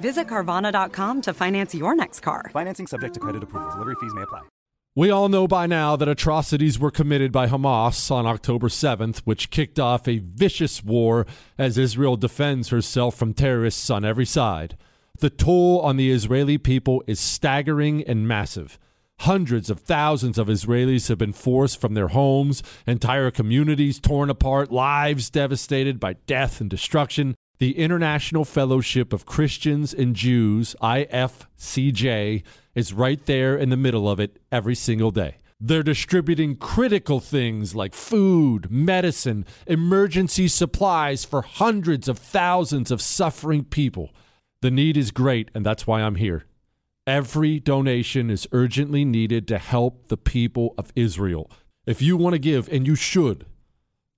Visit Carvana.com to finance your next car. Financing subject to credit approval. Delivery fees may apply. We all know by now that atrocities were committed by Hamas on October 7th, which kicked off a vicious war as Israel defends herself from terrorists on every side. The toll on the Israeli people is staggering and massive. Hundreds of thousands of Israelis have been forced from their homes, entire communities torn apart, lives devastated by death and destruction. The International Fellowship of Christians and Jews, IFCJ, is right there in the middle of it every single day. They're distributing critical things like food, medicine, emergency supplies for hundreds of thousands of suffering people. The need is great, and that's why I'm here. Every donation is urgently needed to help the people of Israel. If you want to give, and you should,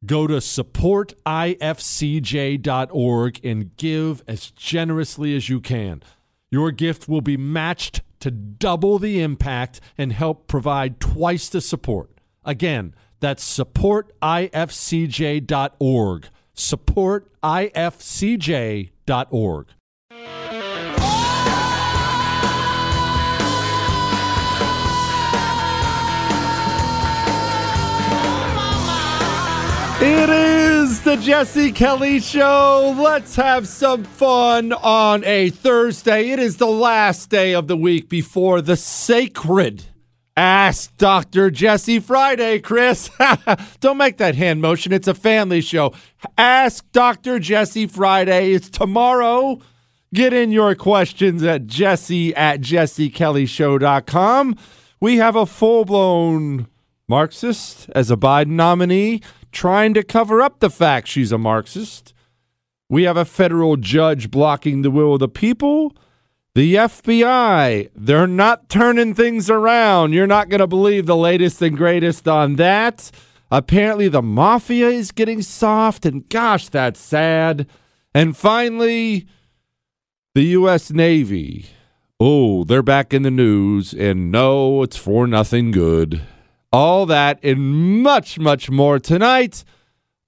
go to supportifcj.org and give as generously as you can. Your gift will be matched to double the impact and help provide twice the support. Again, that's supportifcj.org. Supportifcj.org. It is the Jesse Kelly Show. Let's have some fun on a Thursday. It is the last day of the week before the sacred Ask Dr. Jesse Friday, Chris. Don't make that hand motion. It's a family show. Ask Dr. Jesse Friday. It's tomorrow. Get in your questions at jesse at jessekellyshow.com. We have a full blown Marxist as a Biden nominee trying to cover up the fact she's a Marxist. We have a federal judge blocking the will of the people. The FBI, they're not turning things around. You're not going to believe the latest and greatest on that. Apparently, the mafia is getting soft, and gosh, that's sad. And finally, the U.S. Navy. Oh, they're back in the news, and no, it's for nothing good. All that and much, much more tonight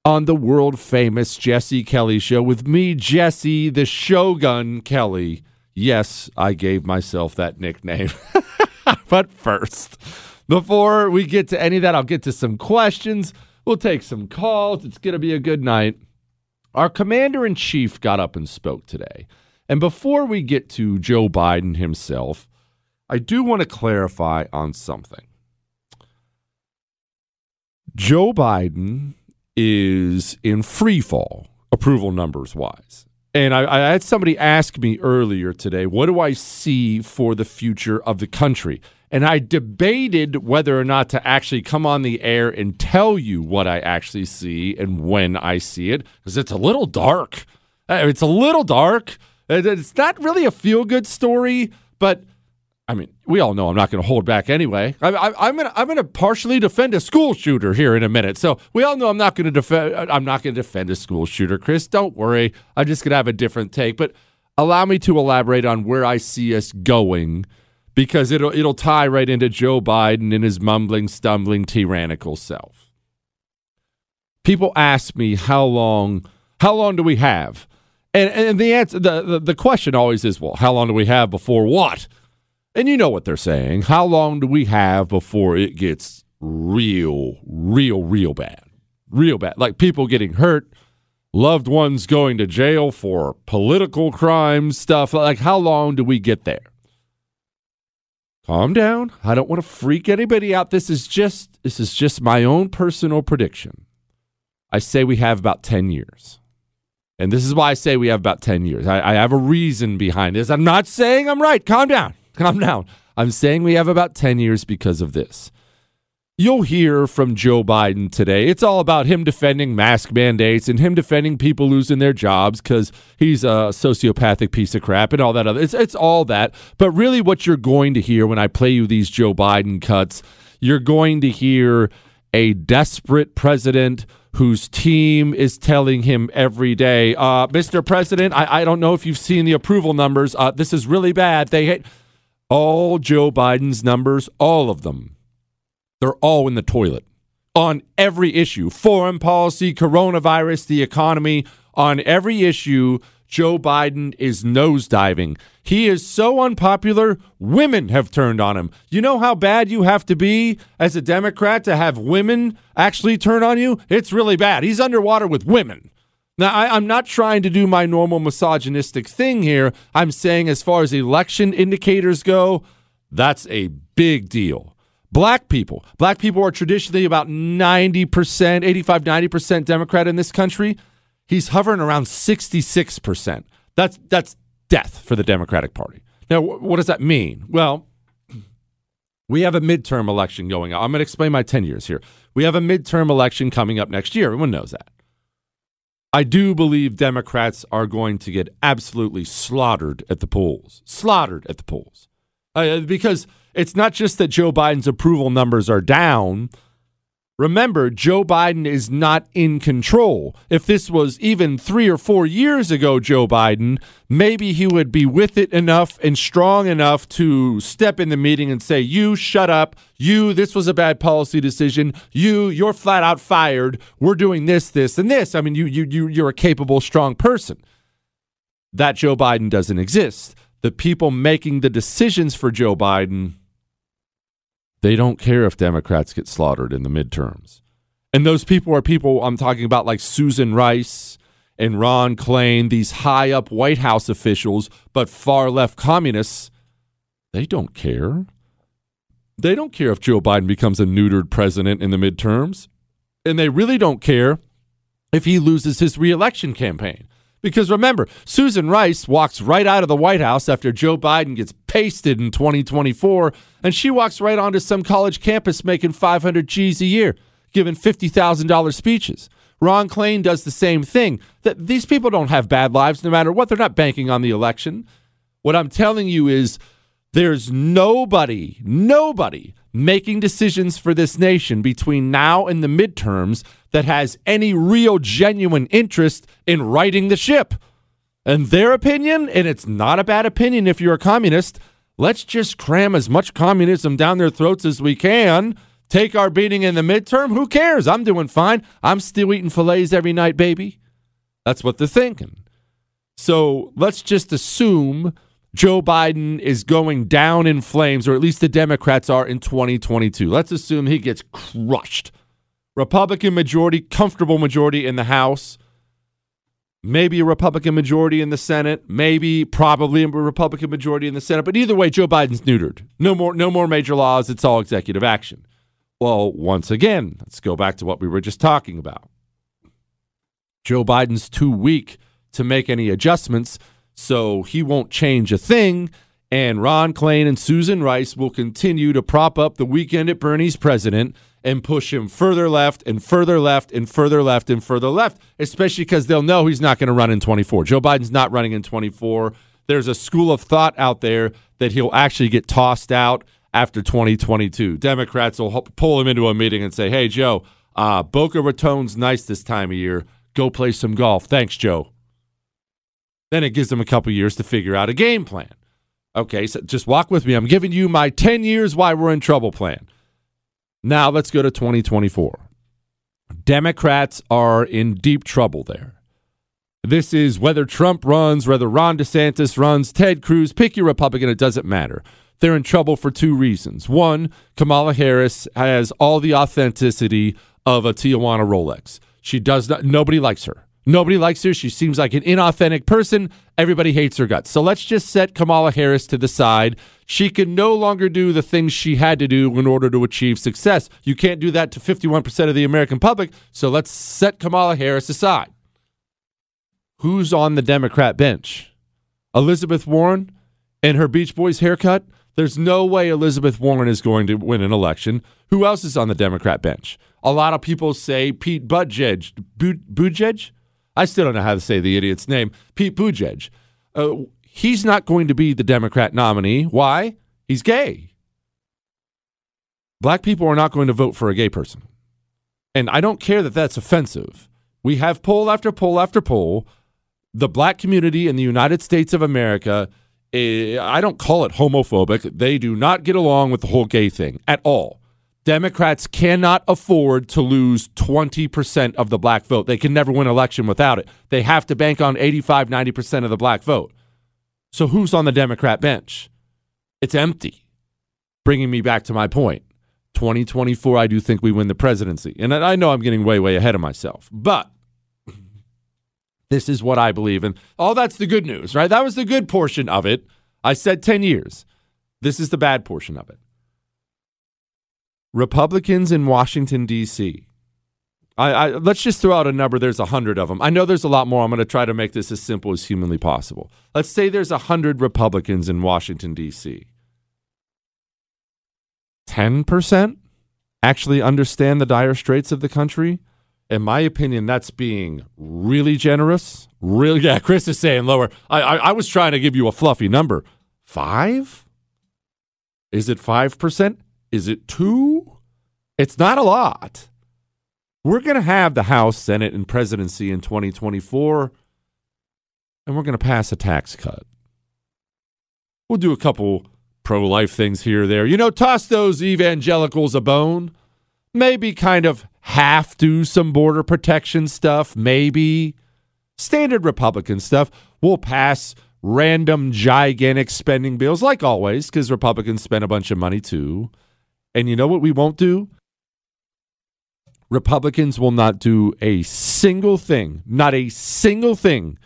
on the world famous Jesse Kelly show with me, Jesse the Shogun Kelly. Yes, I gave myself that nickname. but first, before we get to any of that, I'll get to some questions. We'll take some calls. It's going to be a good night. Our commander in chief got up and spoke today. And before we get to Joe Biden himself, I do want to clarify on something. Joe Biden is in free fall, approval numbers wise. And I, I, had somebody ask me earlier today, what do I see for the future of the country? And I debated whether or not to actually come on the air and tell you what I actually see and when I see it, because it's a little dark. Uh, It's a little dark. It's not really a feel good story, but I mean, we all know I'm not going to hold back anyway. I, I, I'm going to I'm going to partially defend a school shooter here in a minute. So we all know I'm not going to defend I'm not going to defend a school shooter, Chris. Don't worry. I'm just going to have a different take. But allow me to elaborate on where I see us going, because it'll it'll tie right into Joe Biden and his mumbling, stumbling, tyrannical self. People ask me how long how long do we have? And and the answer the, the, the question always is, well, how long do we have before what? And you know what they're saying. How long do we have before it gets real, real, real bad? Real bad. Like people getting hurt, loved ones going to jail for political crimes, stuff. Like how long do we get there? Calm down. I don't want to freak anybody out. This is just this is just my own personal prediction. I say we have about 10 years. And this is why I say we have about 10 years. I, I have a reason behind this. I'm not saying I'm right. Calm down. Calm down. I'm saying we have about 10 years because of this. You'll hear from Joe Biden today. It's all about him defending mask mandates and him defending people losing their jobs because he's a sociopathic piece of crap and all that other. It's, it's all that. But really, what you're going to hear when I play you these Joe Biden cuts, you're going to hear a desperate president whose team is telling him every day, uh, Mr. President, I, I don't know if you've seen the approval numbers. Uh, this is really bad. They hate all Joe Biden's numbers, all of them. They're all in the toilet on every issue foreign policy, coronavirus, the economy. On every issue, Joe Biden is nosediving. He is so unpopular, women have turned on him. You know how bad you have to be as a Democrat to have women actually turn on you? It's really bad. He's underwater with women. Now, I, am not trying to do my normal misogynistic thing here. I'm saying, as far as election indicators go, that's a big deal. Black people, black people are traditionally about 90%, 85, 90% Democrat in this country. He's hovering around 66%. That's, that's death for the Democratic Party. Now, what does that mean? Well, we have a midterm election going on. I'm going to explain my 10 years here. We have a midterm election coming up next year. Everyone knows that. I do believe Democrats are going to get absolutely slaughtered at the polls. Slaughtered at the polls. Uh, because it's not just that Joe Biden's approval numbers are down. Remember, Joe Biden is not in control. If this was even three or four years ago, Joe Biden, maybe he would be with it enough and strong enough to step in the meeting and say, You shut up. You, this was a bad policy decision. You, you're flat out fired. We're doing this, this, and this. I mean, you, you, you, you're a capable, strong person. That Joe Biden doesn't exist. The people making the decisions for Joe Biden they don't care if Democrats get slaughtered in the midterms. And those people are people I'm talking about, like Susan Rice and Ron Klain, these high up White House officials, but far left communists. They don't care. They don't care if Joe Biden becomes a neutered president in the midterms. And they really don't care if he loses his reelection campaign. Because remember, Susan Rice walks right out of the White House after Joe Biden gets pasted in 2024, and she walks right onto some college campus making 500 G's a year, giving $50,000 speeches. Ron Klain does the same thing. That these people don't have bad lives no matter what. They're not banking on the election. What I'm telling you is there's nobody, nobody making decisions for this nation between now and the midterms that has any real genuine interest in righting the ship. And their opinion, and it's not a bad opinion if you're a communist, let's just cram as much communism down their throats as we can. Take our beating in the midterm. Who cares? I'm doing fine. I'm still eating fillets every night, baby. That's what they're thinking. So let's just assume Joe Biden is going down in flames, or at least the Democrats are in 2022. Let's assume he gets crushed. Republican majority, comfortable majority in the House, maybe a Republican majority in the Senate, maybe probably a Republican majority in the Senate. But either way, Joe Biden's neutered. No more, no more major laws. It's all executive action. Well, once again, let's go back to what we were just talking about. Joe Biden's too weak to make any adjustments so he won't change a thing. And Ron Klain and Susan Rice will continue to prop up the weekend at Bernie's president and push him further left and further left and further left and further left, especially because they'll know he's not going to run in 24. Joe Biden's not running in 24. There's a school of thought out there that he'll actually get tossed out after 2022. Democrats will pull him into a meeting and say, hey, Joe, uh, Boca Raton's nice this time of year. Go play some golf. Thanks, Joe. Then it gives them a couple years to figure out a game plan. Okay, so just walk with me. I'm giving you my 10 years why we're in trouble plan. Now let's go to 2024. Democrats are in deep trouble there. This is whether Trump runs, whether Ron DeSantis runs, Ted Cruz, pick your Republican, it doesn't matter. They're in trouble for two reasons. One, Kamala Harris has all the authenticity of a Tijuana Rolex. She does not, nobody likes her. Nobody likes her. She seems like an inauthentic person. Everybody hates her guts. So let's just set Kamala Harris to the side. She can no longer do the things she had to do in order to achieve success. You can't do that to 51% of the American public. So let's set Kamala Harris aside. Who's on the Democrat bench? Elizabeth Warren and her Beach Boys haircut? There's no way Elizabeth Warren is going to win an election. Who else is on the Democrat bench? A lot of people say Pete Buttigieg. Buttigieg? I still don't know how to say the idiot's name. Pete Buttigieg. Uh, he's not going to be the Democrat nominee. Why? He's gay. Black people are not going to vote for a gay person. And I don't care that that's offensive. We have poll after poll after poll the black community in the United States of America, eh, I don't call it homophobic. They do not get along with the whole gay thing at all. Democrats cannot afford to lose 20% of the black vote. They can never win election without it. They have to bank on 85, 90% of the black vote. So who's on the Democrat bench? It's empty. Bringing me back to my point. 2024, I do think we win the presidency. And I know I'm getting way, way ahead of myself. But this is what I believe. And all that's the good news, right? That was the good portion of it. I said 10 years. This is the bad portion of it. Republicans in Washington, D.C. I, I, let's just throw out a number. There's a hundred of them. I know there's a lot more. I'm going to try to make this as simple as humanly possible. Let's say there's a hundred Republicans in Washington D.C. Ten percent actually understand the dire straits of the country in my opinion, that's being really generous. Really, yeah. Chris is saying lower. I, I, I was trying to give you a fluffy number. Five? Is it five percent? Is it two? It's not a lot. We're going to have the House, Senate, and presidency in 2024, and we're going to pass a tax cut. We'll do a couple pro life things here or there. You know, toss those evangelicals a bone. Maybe kind of half do some border protection stuff, maybe. Standard Republican stuff. We'll pass random gigantic spending bills, like always, because Republicans spend a bunch of money too. And you know what we won't do? Republicans will not do a single thing, not a single thing,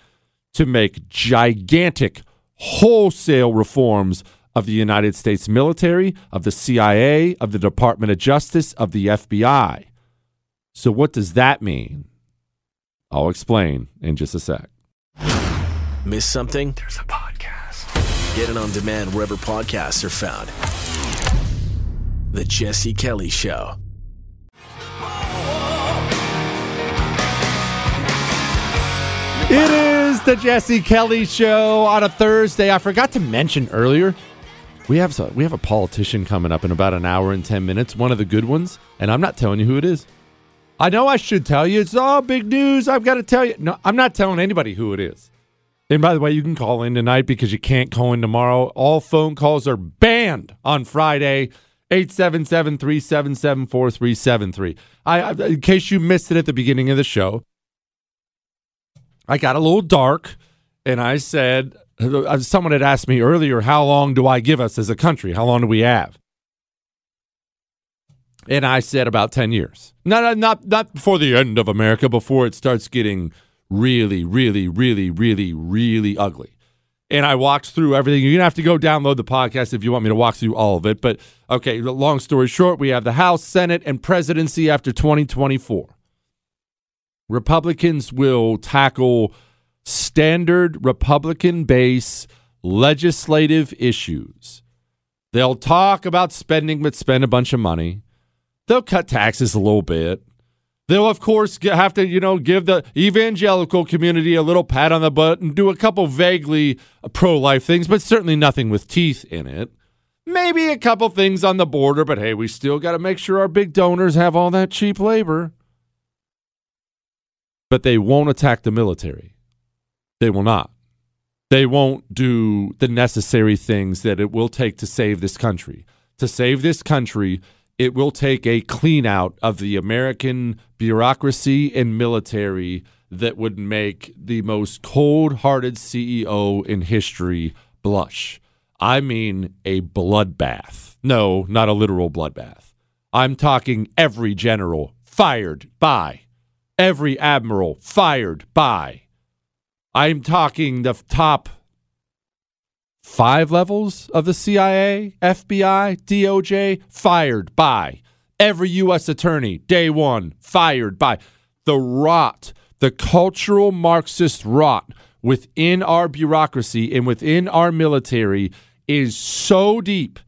to make gigantic wholesale reforms of the United States military, of the CIA, of the Department of Justice, of the FBI. So, what does that mean? I'll explain in just a sec. Miss something? There's a podcast. Get it on demand wherever podcasts are found. The Jesse Kelly Show. It is the Jesse Kelly Show on a Thursday. I forgot to mention earlier. We have we have a politician coming up in about an hour and 10 minutes, one of the good ones, and I'm not telling you who it is. I know I should tell you. It's all big news. I've got to tell you. No, I'm not telling anybody who it is. And by the way, you can call in tonight because you can't call in tomorrow. All phone calls are banned on Friday. 877 377 4373. In case you missed it at the beginning of the show, I got a little dark and I said, uh, someone had asked me earlier, how long do I give us as a country? How long do we have? And I said about 10 years. Not, not, not before the end of America, before it starts getting really, really, really, really, really ugly. And I walked through everything. You're going to have to go download the podcast if you want me to walk through all of it. But okay, long story short, we have the House, Senate, and presidency after 2024. Republicans will tackle standard Republican base legislative issues. They'll talk about spending, but spend a bunch of money. They'll cut taxes a little bit. They'll, of course, have to, you know, give the evangelical community a little pat on the butt and do a couple vaguely pro life things, but certainly nothing with teeth in it. Maybe a couple things on the border, but hey, we still got to make sure our big donors have all that cheap labor. But they won't attack the military. They will not. They won't do the necessary things that it will take to save this country. To save this country, it will take a clean out of the American bureaucracy and military that would make the most cold hearted CEO in history blush. I mean, a bloodbath. No, not a literal bloodbath. I'm talking every general fired by, every admiral fired by. I'm talking the top five levels of the CIA, FBI, DOJ fired by. Every U.S. attorney, day one, fired by. The rot, the cultural Marxist rot within our bureaucracy and within our military is so deep,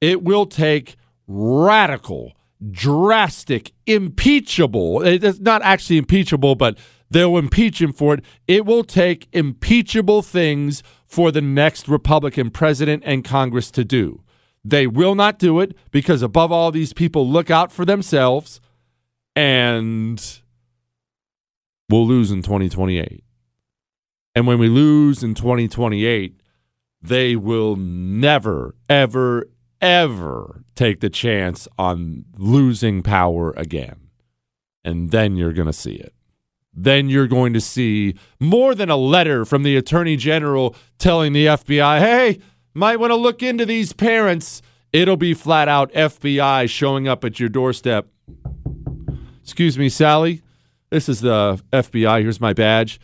it will take radical, drastic, impeachable. Eh, it's not actually impeachable, but they'll impeach him for it. It will take impeachable things for the next Republican president and Congress to do. They will not do it because, above all, these people look out for themselves and we'll lose in 2028. And when we lose in 2028, they will never, ever, ever take the chance on losing power again. And then you're going to see it. Then you're going to see more than a letter from the attorney general telling the FBI, hey, might want to look into these parents. It'll be flat out FBI showing up at your doorstep. Excuse me, Sally. This is the FBI. Here's my badge.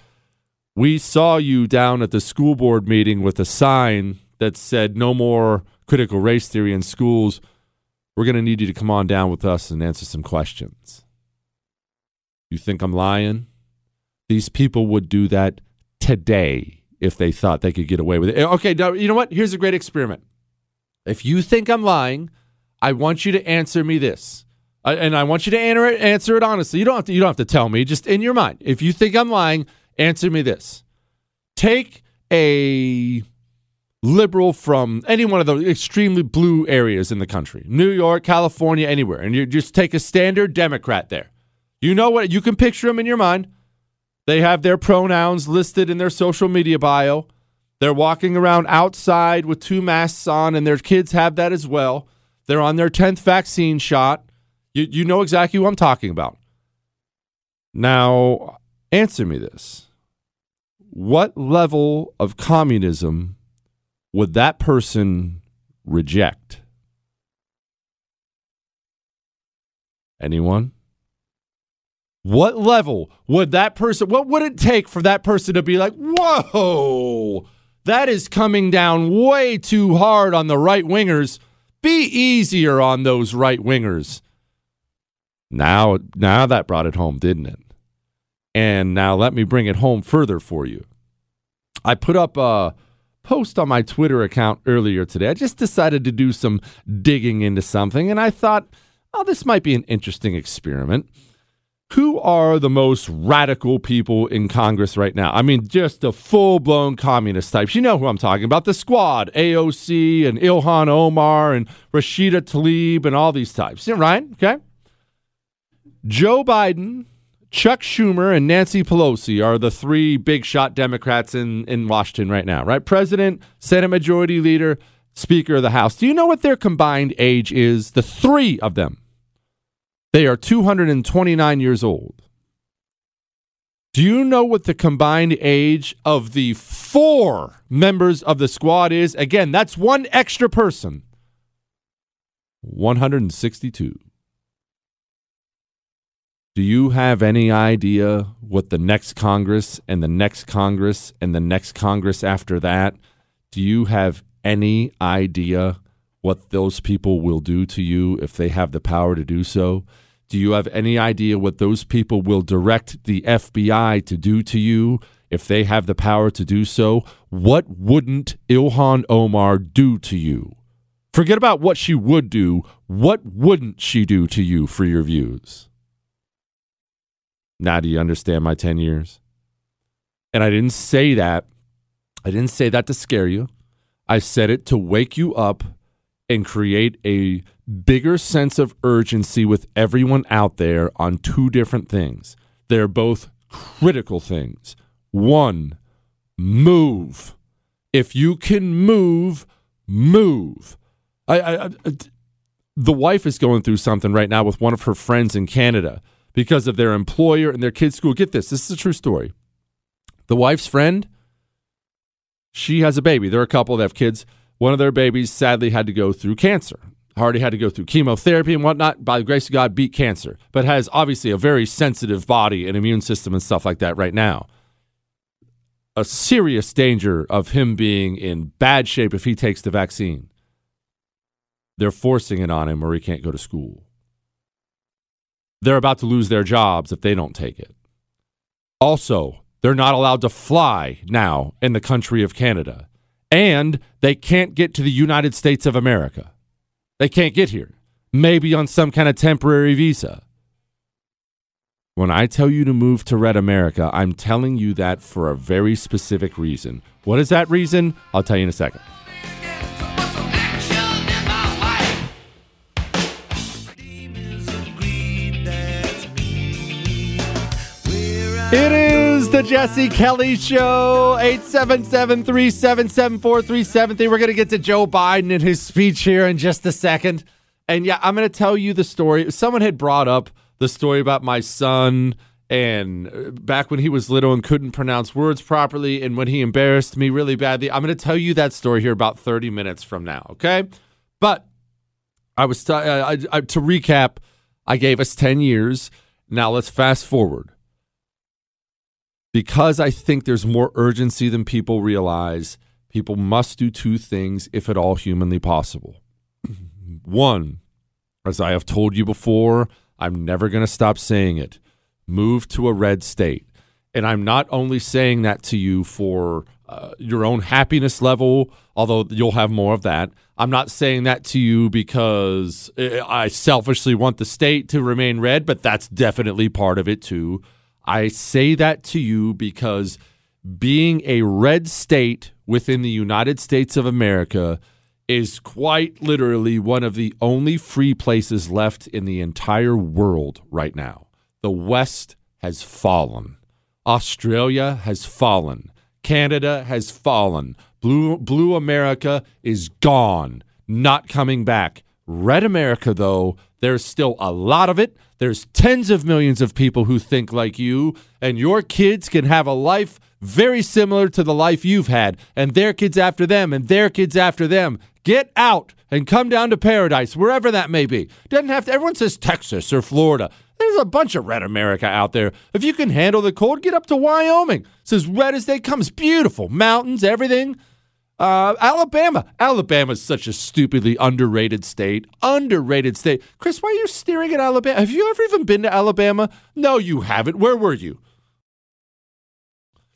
We saw you down at the school board meeting with a sign that said no more critical race theory in schools. We're going to need you to come on down with us and answer some questions. You think I'm lying? These people would do that today if they thought they could get away with it. Eh, okay, you know what? Here's a great experiment. If you think I'm lying, I want you to answer me this. and I want you to answer it, answer it honestly. You don't have to you don't have to tell me, just in your mind. If you think I'm lying, answer me this. Take a liberal from any one of the extremely blue areas in the country New York, California, anywhere and you just take a standard Democrat there. You know what? You can picture them in your mind. They have their pronouns listed in their social media bio. They're walking around outside with two masks on, and their kids have that as well. They're on their 10th vaccine shot. You, you know exactly who I'm talking about. Now, answer me this. What level of communism would that person reject? Anyone? What level would that person, what would it take for that person to be like, whoa, that is coming down way too hard on the right wingers? Be easier on those right wingers. Now, now that brought it home, didn't it? And now let me bring it home further for you. I put up a post on my Twitter account earlier today. I just decided to do some digging into something, and I thought, oh, this might be an interesting experiment. Who are the most radical people in Congress right now? I mean, just the full blown communist types. You know who I'm talking about the squad, AOC and Ilhan Omar and Rashida Tlaib and all these types. Yeah, right? Okay. Joe Biden, Chuck Schumer, and Nancy Pelosi are the three big shot Democrats in, in Washington right now, right? President, Senate Majority Leader, Speaker of the House. Do you know what their combined age is? The three of them. They are 229 years old. Do you know what the combined age of the four members of the squad is? Again, that's one extra person. 162. Do you have any idea what the next Congress and the next Congress and the next Congress after that? Do you have any idea what those people will do to you if they have the power to do so? Do you have any idea what those people will direct the FBI to do to you if they have the power to do so? What wouldn't Ilhan Omar do to you? Forget about what she would do. What wouldn't she do to you for your views? Now, do you understand my 10 years? And I didn't say that. I didn't say that to scare you. I said it to wake you up and create a bigger sense of urgency with everyone out there on two different things. They're both critical things. One, move. If you can move, move. I, I, I, the wife is going through something right now with one of her friends in Canada because of their employer and their kids' school. Get this this is a true story. The wife's friend, she has a baby. They're a couple that have kids. One of their babies sadly had to go through cancer. Hardy had to go through chemotherapy and whatnot. By the grace of God, beat cancer, but has obviously a very sensitive body and immune system and stuff like that right now. A serious danger of him being in bad shape if he takes the vaccine. They're forcing it on him or he can't go to school. They're about to lose their jobs if they don't take it. Also, they're not allowed to fly now in the country of Canada. And they can't get to the United States of America. They can't get here. Maybe on some kind of temporary visa. When I tell you to move to Red America, I'm telling you that for a very specific reason. What is that reason? I'll tell you in a second. It is the Jesse Kelly Show, 877 377 4373. We're going to get to Joe Biden and his speech here in just a second. And yeah, I'm going to tell you the story. Someone had brought up the story about my son and uh, back when he was little and couldn't pronounce words properly and when he embarrassed me really badly. I'm going to tell you that story here about 30 minutes from now, okay? But I was I, to recap, I gave us 10 years. Now let's fast forward because I think there's more urgency than people realize, people must do two things if at all humanly possible. One, as I have told you before, I'm never going to stop saying it move to a red state. And I'm not only saying that to you for uh, your own happiness level, although you'll have more of that. I'm not saying that to you because uh, I selfishly want the state to remain red, but that's definitely part of it too. I say that to you because being a red state within the United States of America is quite literally one of the only free places left in the entire world right now. The West has fallen. Australia has fallen. Canada has fallen. Blue, blue America is gone, not coming back. Red America, though, there's still a lot of it. There's tens of millions of people who think like you, and your kids can have a life very similar to the life you've had, and their kids after them, and their kids after them. Get out and come down to paradise, wherever that may be. Doesn't have to, everyone says Texas or Florida. There's a bunch of red America out there. If you can handle the cold, get up to Wyoming. It's as red as they come. It's beautiful. Mountains, everything. Uh, Alabama. Alabama is such a stupidly underrated state. Underrated state. Chris, why are you staring at Alabama? Have you ever even been to Alabama? No, you haven't. Where were you?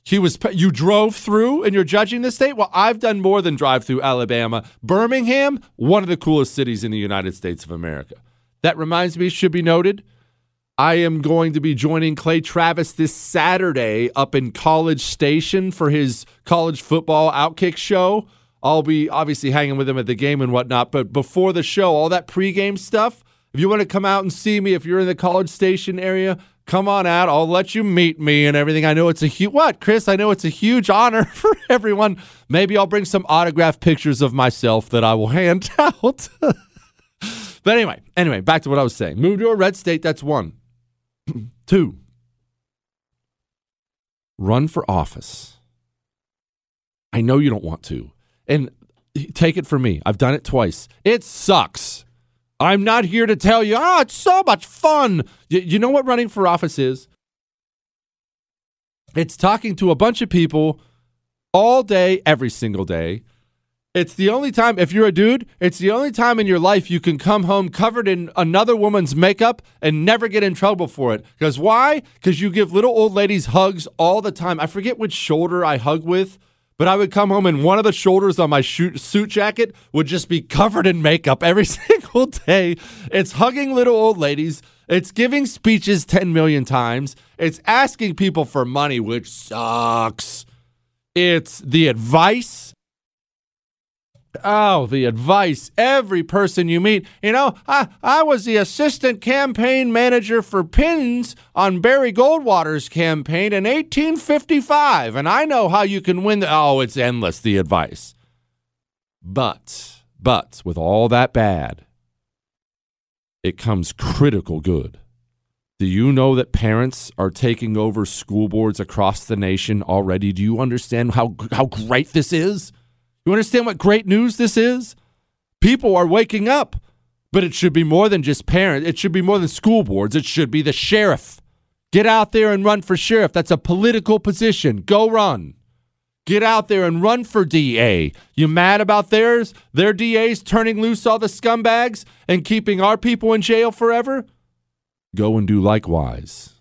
He was. You drove through, and you're judging the state. Well, I've done more than drive through Alabama. Birmingham, one of the coolest cities in the United States of America. That reminds me, should be noted. I am going to be joining Clay Travis this Saturday up in College Station for his college football outkick show. I'll be obviously hanging with him at the game and whatnot. But before the show, all that pregame stuff, if you want to come out and see me, if you're in the College Station area, come on out. I'll let you meet me and everything. I know it's a huge, what, Chris? I know it's a huge honor for everyone. Maybe I'll bring some autographed pictures of myself that I will hand out. but anyway, anyway, back to what I was saying. Move to a red state, that's one. Two, run for office. I know you don't want to. And take it from me. I've done it twice. It sucks. I'm not here to tell you, oh, it's so much fun. You, you know what running for office is? It's talking to a bunch of people all day, every single day it's the only time, if you're a dude, it's the only time in your life you can come home covered in another woman's makeup and never get in trouble for it. Because why? Because you give little old ladies hugs all the time. I forget which shoulder I hug with, but I would come home and one of the shoulders on my suit jacket would just be covered in makeup every single day. It's hugging little old ladies. It's giving speeches 10 million times. It's asking people for money, which sucks. It's the advice Oh, the advice. Every person you meet. You know, I, I was the assistant campaign manager for pins on Barry Goldwater's campaign in 1855, and I know how you can win. The, oh, it's endless, the advice. But, but, with all that bad, it comes critical good. Do you know that parents are taking over school boards across the nation already? Do you understand how, how great this is? You understand what great news this is? People are waking up, but it should be more than just parents. It should be more than school boards. It should be the sheriff. Get out there and run for sheriff. That's a political position. Go run. Get out there and run for DA. You mad about theirs? Their DAs turning loose all the scumbags and keeping our people in jail forever? Go and do likewise.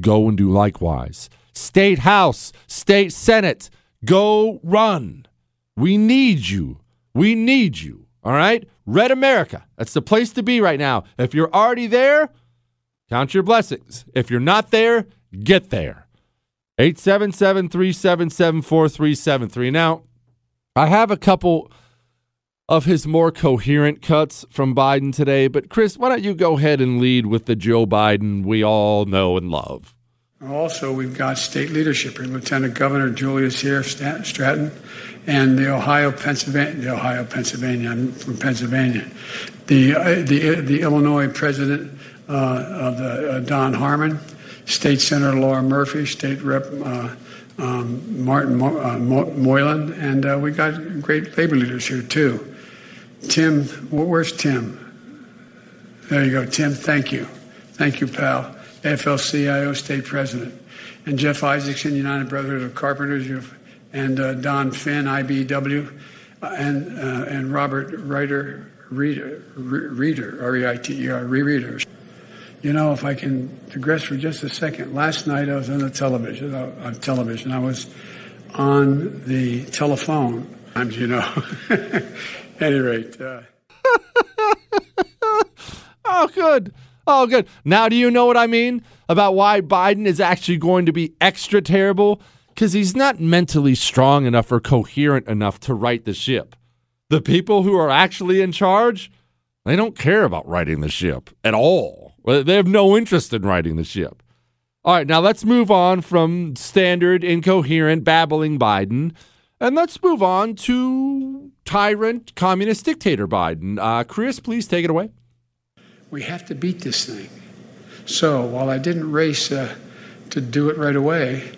Go and do likewise. State House, State Senate, go run. We need you. We need you. All right? Red America. That's the place to be right now. If you're already there, count your blessings. If you're not there, get there. 877 377 4373. Now, I have a couple of his more coherent cuts from Biden today, but Chris, why don't you go ahead and lead with the Joe Biden we all know and love? Also, we've got state leadership here Lieutenant Governor Julius here, Stratton, and the Ohio, Pennsylvania, the Ohio, Pennsylvania. I'm from Pennsylvania. The uh, the the Illinois President uh, of the uh, Don Harmon, State Senator Laura Murphy, State Rep. Uh, um, Martin Mo- uh, Moylan, and uh, we got great labor leaders here too. Tim, where's Tim? There you go, Tim. Thank you, thank you, pal. AFL-CIO State President, and Jeff Isaacson, United Brotherhood of Carpenters. You've and uh, Don Finn, IBW, uh, and uh, and Robert Reiter, Reader, Reader, R-E-I-T-E-R, readers. You know, if I can digress for just a second, last night I was on the television. Uh, on television, I was on the telephone. And you know, any rate. Uh, oh, good. Oh, good. Now, do you know what I mean about why Biden is actually going to be extra terrible? Because he's not mentally strong enough or coherent enough to right the ship. The people who are actually in charge, they don't care about righting the ship at all. They have no interest in righting the ship. All right, now let's move on from standard, incoherent, babbling Biden, and let's move on to tyrant, communist dictator Biden. Uh, Chris, please take it away. We have to beat this thing. So while I didn't race uh, to do it right away,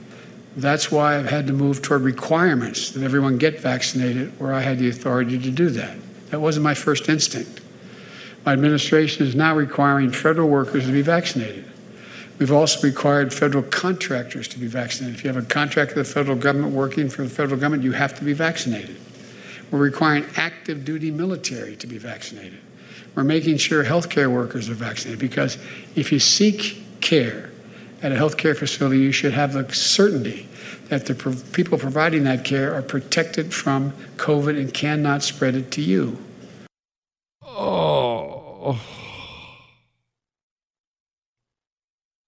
that's why I've had to move toward requirements that everyone get vaccinated, where I had the authority to do that. That wasn't my first instinct. My administration is now requiring federal workers to be vaccinated. We've also required federal contractors to be vaccinated. If you have a contract with the federal government working for the federal government, you have to be vaccinated. We're requiring active duty military to be vaccinated. We're making sure healthcare workers are vaccinated because if you seek care, at a healthcare facility, you should have the certainty that the pro- people providing that care are protected from COVID and cannot spread it to you. Oh.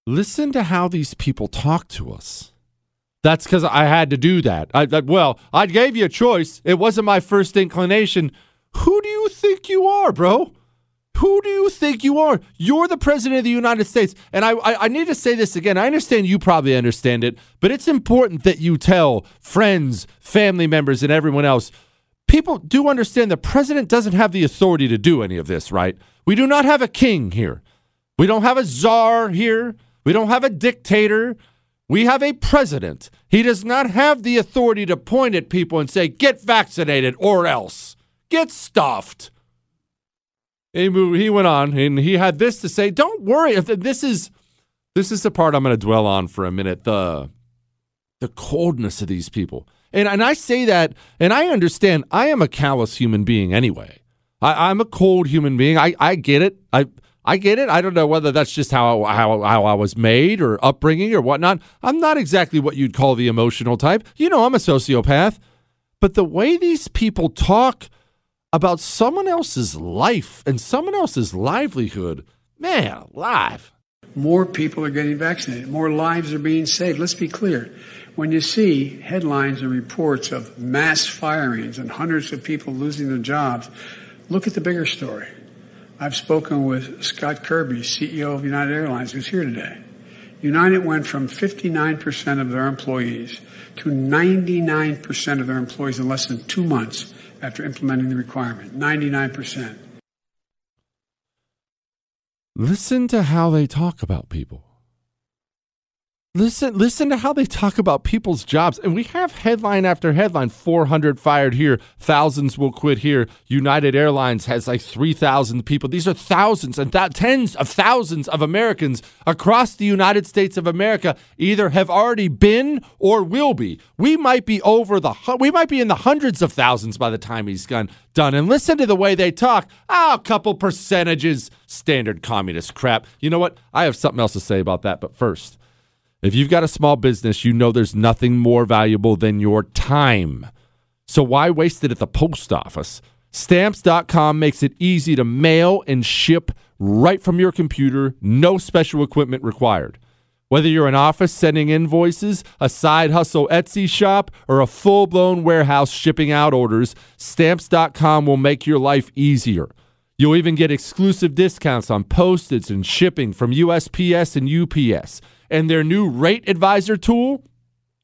Listen to how these people talk to us. That's because I had to do that. I, I, well, I gave you a choice. It wasn't my first inclination. Who do you think you are, bro? Who do you think you are? You're the president of the United States. And I, I, I, need to say this again. I understand you probably understand it, but it's important that you tell friends, family members, and everyone else. People do understand the president doesn't have the authority to do any of this, right? We do not have a king here. We don't have a czar here. We don't have a dictator. We have a president. He does not have the authority to point at people and say, get vaccinated or else. Get stuffed. He, he went on and he had this to say. Don't worry. This is this is the part I'm going to dwell on for a minute. The the coldness of these people. And and I say that, and I understand. I am a callous human being anyway. I, I'm a cold human being. I, I get it. I I get it. I don't know whether that's just how how how I was made or upbringing or whatnot. I'm not exactly what you'd call the emotional type. You know, I'm a sociopath. But the way these people talk about someone else's life and someone else's livelihood, man, alive. More people are getting vaccinated. More lives are being saved. Let's be clear. When you see headlines and reports of mass firings and hundreds of people losing their jobs, look at the bigger story. I've spoken with Scott Kirby, CEO of United Airlines, who's here today. United went from 59% of their employees to 99% of their employees in less than two months after implementing the requirement. 99%. Listen to how they talk about people. Listen, listen to how they talk about people's jobs. And we have headline after headline 400 fired here, thousands will quit here. United Airlines has like 3,000 people. These are thousands and th- tens of thousands of Americans across the United States of America either have already been or will be. We might be over the we might be in the hundreds of thousands by the time he's done. Done. And listen to the way they talk. Oh, a couple percentages, standard communist crap. You know what? I have something else to say about that, but first, if you've got a small business, you know there's nothing more valuable than your time. So why waste it at the post office? Stamps.com makes it easy to mail and ship right from your computer, no special equipment required. Whether you're an office sending invoices, a side hustle Etsy shop, or a full blown warehouse shipping out orders, Stamps.com will make your life easier. You'll even get exclusive discounts on postage and shipping from USPS and UPS and their new rate advisor tool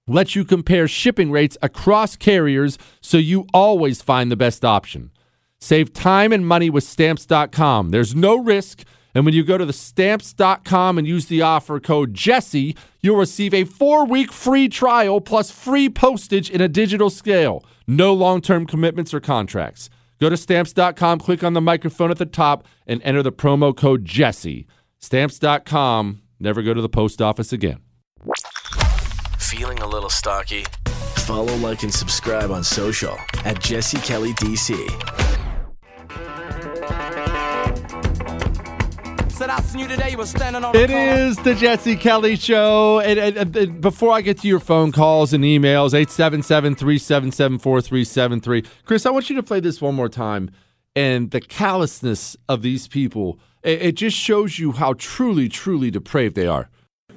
lets you compare shipping rates across carriers so you always find the best option. Save time and money with stamps.com. There's no risk. And when you go to the stamps.com and use the offer code Jesse, you'll receive a four week free trial plus free postage in a digital scale. No long term commitments or contracts. Go to stamps.com, click on the microphone at the top, and enter the promo code Jesse. Stamps.com Never go to the post office again. Feeling a little stocky? Follow, like, and subscribe on social at Jesse Kelly DC. It is the Jesse Kelly Show. And, and, and, before I get to your phone calls and emails, 877 377 4373. Chris, I want you to play this one more time. And the callousness of these people it just shows you how truly, truly depraved they are.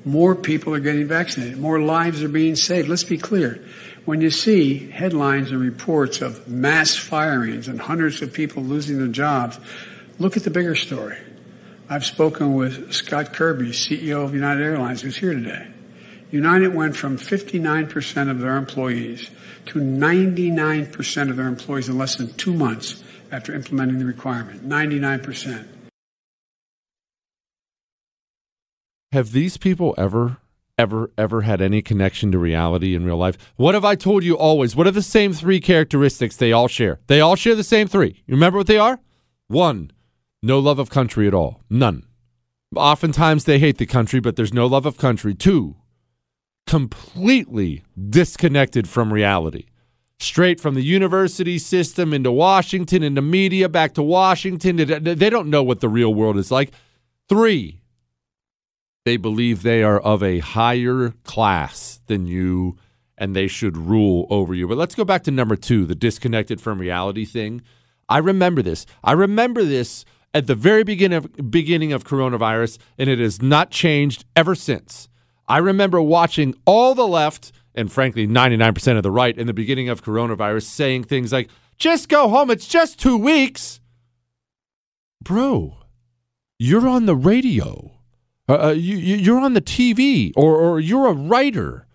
More people are getting vaccinated. More lives are being saved. Let's be clear. When you see headlines and reports of mass firings and hundreds of people losing their jobs, look at the bigger story. I've spoken with Scott Kirby, CEO of United Airlines, who's here today. United went from 59% of their employees to 99% of their employees in less than two months after implementing the requirement. 99%. Have these people ever, ever, ever had any connection to reality in real life? What have I told you always? What are the same three characteristics they all share? They all share the same three. You remember what they are? One, no love of country at all. None. Oftentimes they hate the country, but there's no love of country. Two, completely disconnected from reality. Straight from the university system into Washington, into media, back to Washington. They don't know what the real world is like. Three, they believe they are of a higher class than you and they should rule over you. But let's go back to number two, the disconnected from reality thing. I remember this. I remember this at the very beginning of, beginning of coronavirus, and it has not changed ever since. I remember watching all the left, and frankly, 99% of the right in the beginning of coronavirus saying things like, just go home, it's just two weeks. Bro, you're on the radio. Uh, uh you, you're on the TV or, or you're a writer.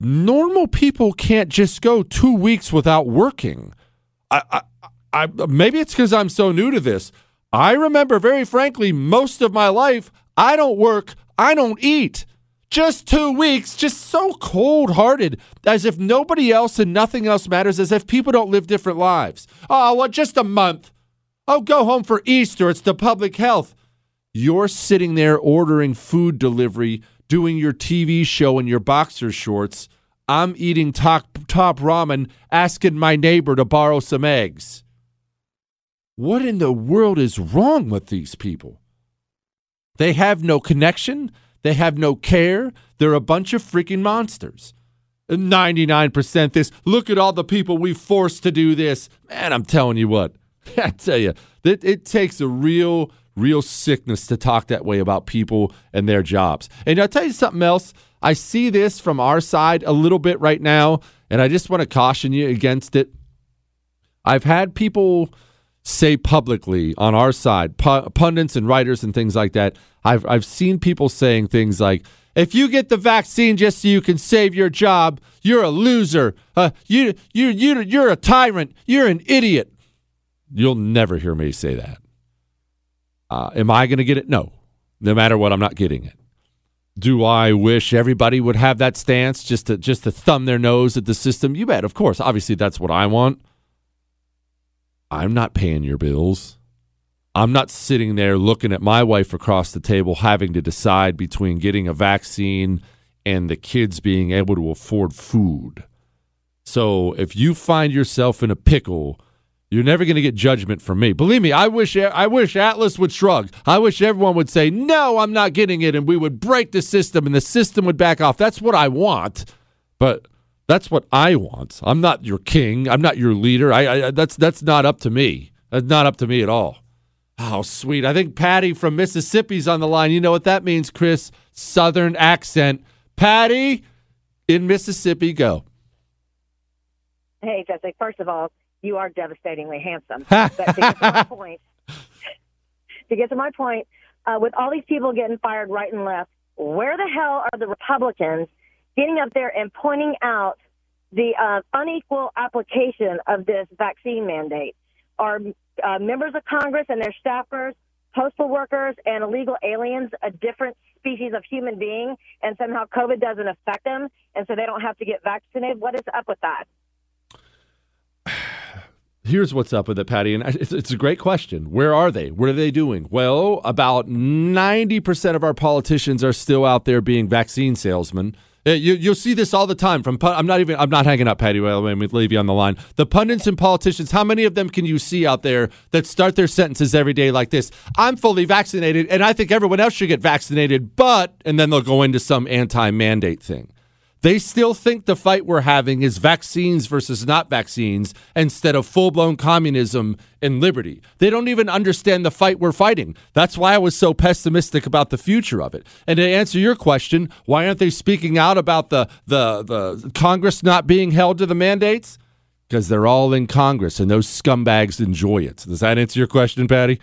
Normal people can't just go two weeks without working. I, I, I maybe it's because I'm so new to this. I remember very frankly, most of my life, I don't work, I don't eat. Just two weeks, just so cold hearted, as if nobody else and nothing else matters, as if people don't live different lives. Oh, well, just a month. Oh, go home for Easter. It's the public health. You're sitting there ordering food delivery, doing your TV show in your boxer shorts. I'm eating top, top ramen, asking my neighbor to borrow some eggs. What in the world is wrong with these people? They have no connection. They have no care. They're a bunch of freaking monsters. 99% this. Look at all the people we forced to do this. Man, I'm telling you what. I tell you, it, it takes a real real sickness to talk that way about people and their jobs. And I'll tell you something else. I see this from our side a little bit right now, and I just want to caution you against it. I've had people say publicly on our side, pu- pundits and writers and things like that. I've I've seen people saying things like, "If you get the vaccine just so you can save your job, you're a loser. Uh, you you you you're a tyrant. You're an idiot." You'll never hear me say that. Uh, am I going to get it? No. No matter what, I'm not getting it. Do I wish everybody would have that stance just to just to thumb their nose at the system? You bet. Of course. Obviously, that's what I want. I'm not paying your bills. I'm not sitting there looking at my wife across the table having to decide between getting a vaccine and the kids being able to afford food. So if you find yourself in a pickle, you're never going to get judgment from me. Believe me, I wish I wish Atlas would shrug. I wish everyone would say, "No, I'm not getting it," and we would break the system and the system would back off. That's what I want. But that's what I want. I'm not your king. I'm not your leader. I, I that's that's not up to me. That's not up to me at all. Oh, sweet. I think Patty from Mississippi's on the line. You know what that means, Chris? Southern accent. Patty in Mississippi, go. Hey, Jesse. First of all, you are devastatingly handsome. but to get to my point, to get to my point, uh, with all these people getting fired right and left, where the hell are the Republicans getting up there and pointing out the uh, unequal application of this vaccine mandate? Are uh, members of Congress and their staffers, postal workers, and illegal aliens a different species of human being, and somehow COVID doesn't affect them, and so they don't have to get vaccinated? What is up with that? Here's what's up with it, Patty. And it's, it's, a great question. Where are they? What are they doing? Well, about 90% of our politicians are still out there being vaccine salesmen. Uh, you, you'll see this all the time from. I'm not even. I'm not hanging up, Patty. Well, let me leave you on the line. The pundits and politicians. How many of them can you see out there that start their sentences every day like this? I'm fully vaccinated, and I think everyone else should get vaccinated. But, and then they'll go into some anti-mandate thing. They still think the fight we're having is vaccines versus not vaccines instead of full blown communism and liberty. They don't even understand the fight we're fighting. That's why I was so pessimistic about the future of it. And to answer your question, why aren't they speaking out about the, the, the Congress not being held to the mandates? Because they're all in Congress and those scumbags enjoy it. Does that answer your question, Patty?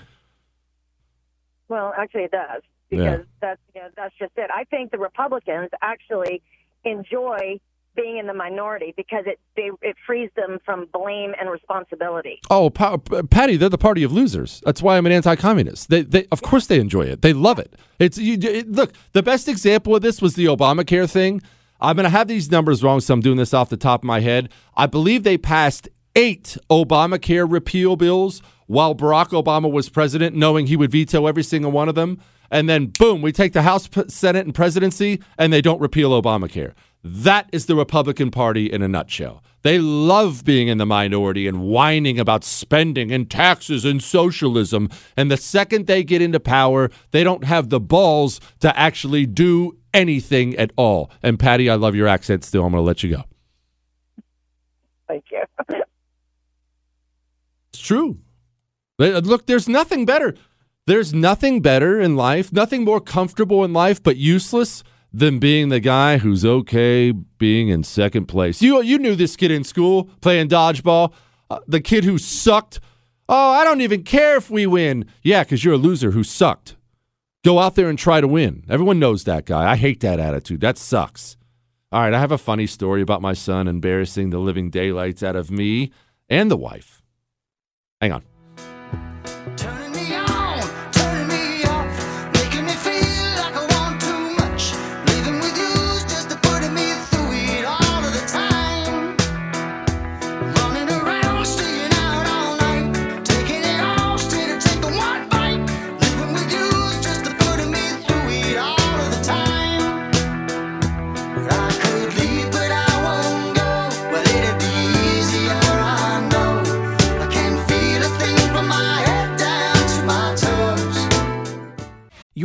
Well, actually, it does because yeah. that's you know, that's just it. I think the Republicans actually enjoy being in the minority because it they, it frees them from blame and responsibility. Oh, pa- Patty, they're the party of losers. That's why I'm an anti-communist. They, they of course, they enjoy it. They love it. It's you, it, look. The best example of this was the Obamacare thing. I'm going to have these numbers wrong, so I'm doing this off the top of my head. I believe they passed eight Obamacare repeal bills while Barack Obama was president, knowing he would veto every single one of them and then boom, we take the House, Senate, and presidency, and they don't repeal Obamacare. That is the Republican Party in a nutshell. They love being in the minority and whining about spending and taxes and socialism. And the second they get into power, they don't have the balls to actually do anything at all. And Patty, I love your accent still. I'm going to let you go. Thank you. it's true. Look, there's nothing better. There's nothing better in life, nothing more comfortable in life, but useless than being the guy who's okay being in second place. You you knew this kid in school playing dodgeball, uh, the kid who sucked. Oh, I don't even care if we win. Yeah, because you're a loser who sucked. Go out there and try to win. Everyone knows that guy. I hate that attitude. That sucks. All right, I have a funny story about my son embarrassing the living daylights out of me and the wife. Hang on.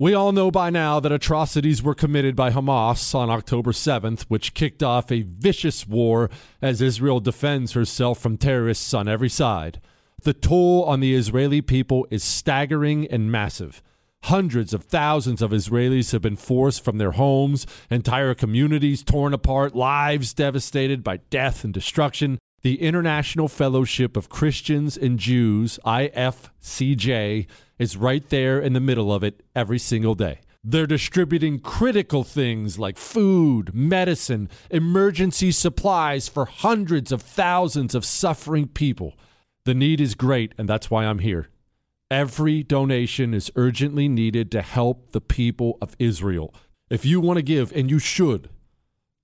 We all know by now that atrocities were committed by Hamas on October 7th, which kicked off a vicious war as Israel defends herself from terrorists on every side. The toll on the Israeli people is staggering and massive. Hundreds of thousands of Israelis have been forced from their homes, entire communities torn apart, lives devastated by death and destruction. The International Fellowship of Christians and Jews, IFCJ, is right there in the middle of it every single day. They're distributing critical things like food, medicine, emergency supplies for hundreds of thousands of suffering people. The need is great, and that's why I'm here. Every donation is urgently needed to help the people of Israel. If you want to give, and you should,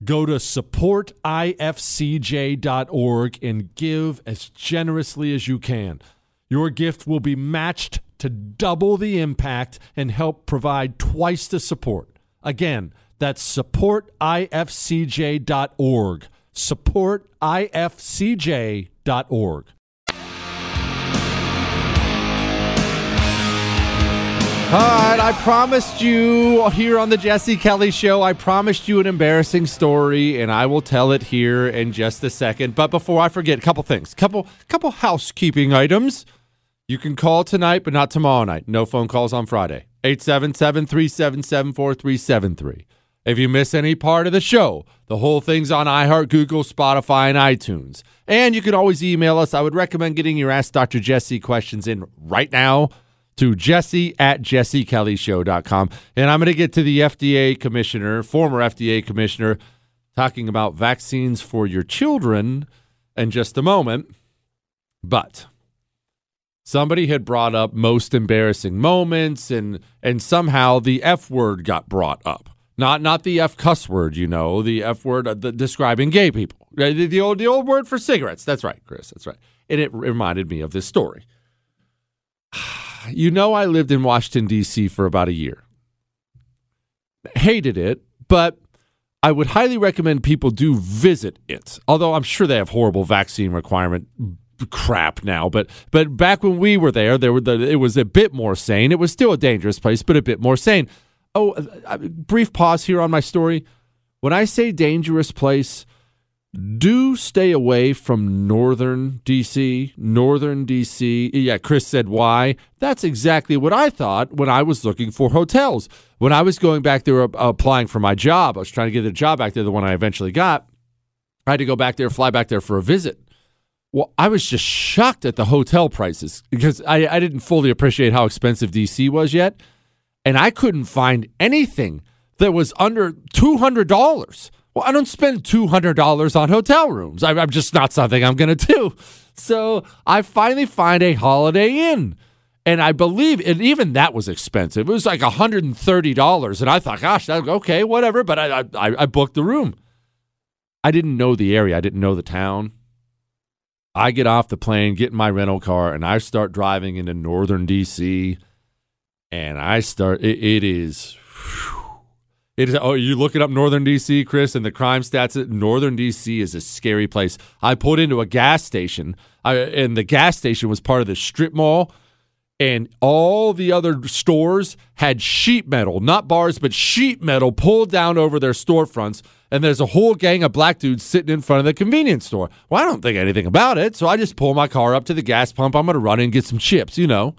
go to supportifcj.org and give as generously as you can. Your gift will be matched to double the impact and help provide twice the support. Again, that's supportifcj.org. Supportifcj.org. All right, I promised you here on the Jesse Kelly Show, I promised you an embarrassing story, and I will tell it here in just a second. But before I forget, a couple things, couple couple housekeeping items. You can call tonight, but not tomorrow night. No phone calls on Friday. 877 377 4373. If you miss any part of the show, the whole thing's on iHeart, Google, Spotify, and iTunes. And you can always email us. I would recommend getting your Ask Dr. Jesse questions in right now to jesse at jessekellyshow.com. And I'm going to get to the FDA commissioner, former FDA commissioner, talking about vaccines for your children in just a moment. But somebody had brought up most embarrassing moments and and somehow the f word got brought up. Not not the f cuss word you know the f word uh, the, describing gay people. The, the old the old word for cigarettes. That's right chris that's right. And it reminded me of this story you know i lived in washington d.c for about a year hated it but I would highly recommend people do visit it. Although I'm sure they have horrible vaccine requirement crap now, but but back when we were there, there were the, it was a bit more sane. It was still a dangerous place, but a bit more sane. Oh, uh, brief pause here on my story. When I say dangerous place, do stay away from northern DC. Northern DC. Yeah, Chris said why. That's exactly what I thought when I was looking for hotels. When I was going back there uh, applying for my job, I was trying to get a job back there, the one I eventually got. I had to go back there, fly back there for a visit. Well, I was just shocked at the hotel prices because I, I didn't fully appreciate how expensive DC was yet. And I couldn't find anything that was under $200. Well, I don't spend $200 on hotel rooms. I, I'm just not something I'm going to do. So I finally find a Holiday Inn. And I believe, and even that was expensive. It was like $130. And I thought, gosh, that, okay, whatever. But I, I, I booked the room. I didn't know the area, I didn't know the town. I get off the plane, get in my rental car, and I start driving into northern DC. And I start, it, it is, it is, oh, you looking up northern DC, Chris, and the crime stats. Northern DC is a scary place. I pulled into a gas station, I, and the gas station was part of the strip mall and all the other stores had sheet metal, not bars, but sheet metal pulled down over their storefronts. And there's a whole gang of black dudes sitting in front of the convenience store. Well, I don't think anything about it. So I just pull my car up to the gas pump. I'm going to run in and get some chips, you know.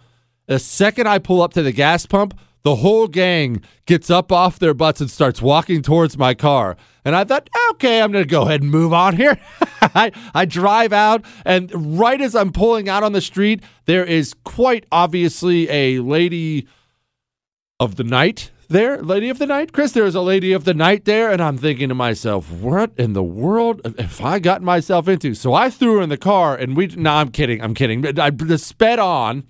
The second I pull up to the gas pump, the whole gang gets up off their butts and starts walking towards my car. And I thought, okay, I'm going to go ahead and move on here. I, I drive out, and right as I'm pulling out on the street, there is quite obviously a lady of the night there, lady of the night. Chris, there's a lady of the night there, and I'm thinking to myself, what in the world have I gotten myself into? So I threw her in the car, and we. No, I'm kidding. I'm kidding. I sped on.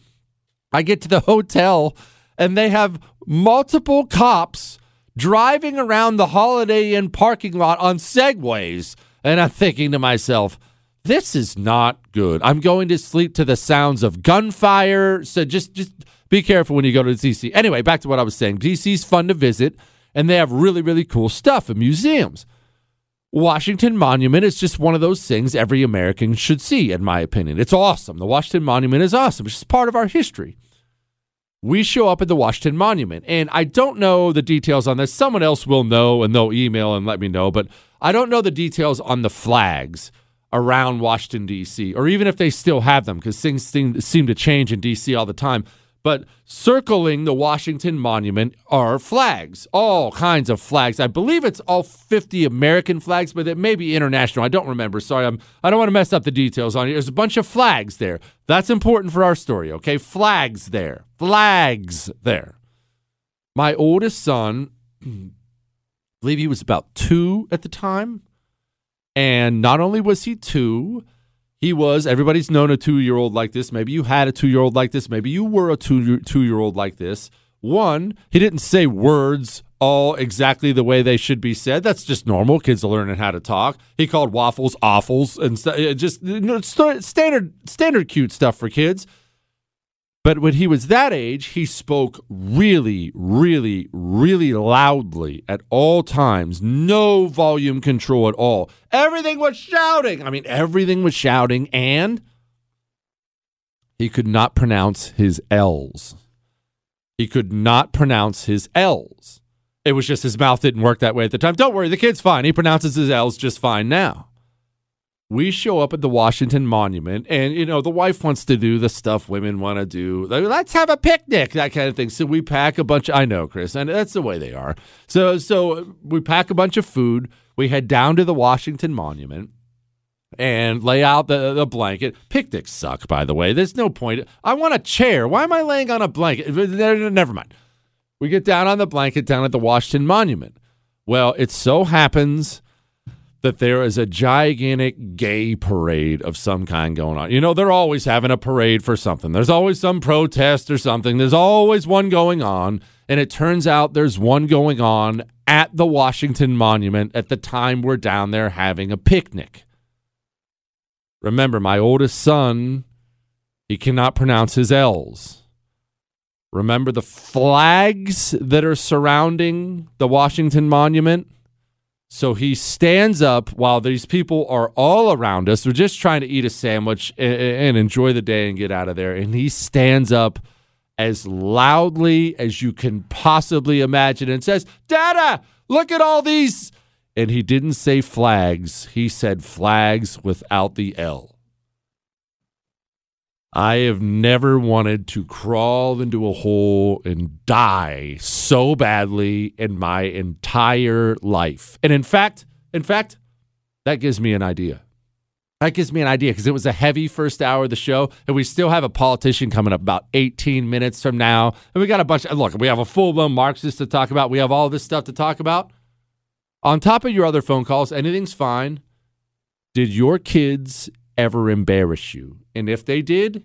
I get to the hotel, and they have multiple cops driving around the Holiday Inn parking lot on Segways. And I'm thinking to myself, this is not good. I'm going to sleep to the sounds of gunfire. So just just be careful when you go to DC. Anyway, back to what I was saying. DC's fun to visit, and they have really, really cool stuff in museums. Washington Monument is just one of those things every American should see, in my opinion. It's awesome. The Washington Monument is awesome. It's just part of our history we show up at the Washington Monument. And I don't know the details on this. Someone else will know and they'll email and let me know, but I don't know the details on the flags around Washington, D.C., or even if they still have them, because things seem, to change in D.C. all the time. But circling the Washington Monument are flags, all kinds of flags. I believe it's all 50 American flags, but it may be international. I don't remember. Sorry, I'm, I don't want to mess up the details on it. There's a bunch of flags there. That's important for our story, okay? Flags there. Flags there. My oldest son, I believe he was about two at the time. And not only was he two, he was. Everybody's known a two-year-old like this. Maybe you had a two-year-old like this. Maybe you were a two two-year-old like this. One he didn't say words all exactly the way they should be said. That's just normal. Kids are learning how to talk. He called waffles awfuls and st- just you know, standard standard cute stuff for kids but when he was that age, he spoke really, really, really loudly at all times. No volume control at all. Everything was shouting. I mean, everything was shouting, and he could not pronounce his L's. He could not pronounce his L's. It was just his mouth didn't work that way at the time. Don't worry, the kid's fine. He pronounces his L's just fine now we show up at the Washington Monument, and you know the wife wants to do the stuff women want to do. Let's have a picnic, that kind of thing. So we pack a bunch. Of, I know, Chris, and that's the way they are. So so uh, we pack a bunch of food. We head down to the Washington Monument and lay out the, the blanket. Picnics suck, by the way. There's no point. I want a chair. Why am I laying on a blanket? Uh, never mind. We get down on the blanket down at the Washington Monument. Well, it so happens that there is a gigantic gay parade of some kind going on. You know, they're always having a parade for something. There's always some protest or something. There's always one going on. And it turns out there's one going on at the Washington Monument at the time we're down there having a picnic. Remember, my oldest son, he cannot pronounce his L's. Remember the flags that are surrounding the Washington Monument? So he stands up while these people are all around us. We're just trying to eat a sandwich and, enjoy the day and get out of there. And he stands up as loudly as you can possibly imagine and says, Dada, look at all these. And he didn't say flags, he said flags without the L. I have never wanted to crawl into a hole and die so badly in my entire life. And in fact, in fact, that gives me an idea. That gives me an idea because it was a heavy first hour of the show, and we still have a politician coming up about 18 minutes from now. And we got a bunch of look, we have a full blown Marxist to talk about. We have all this stuff to talk about. On top of your other phone calls, anything's fine. Did your kids ever embarrass you? And if they did,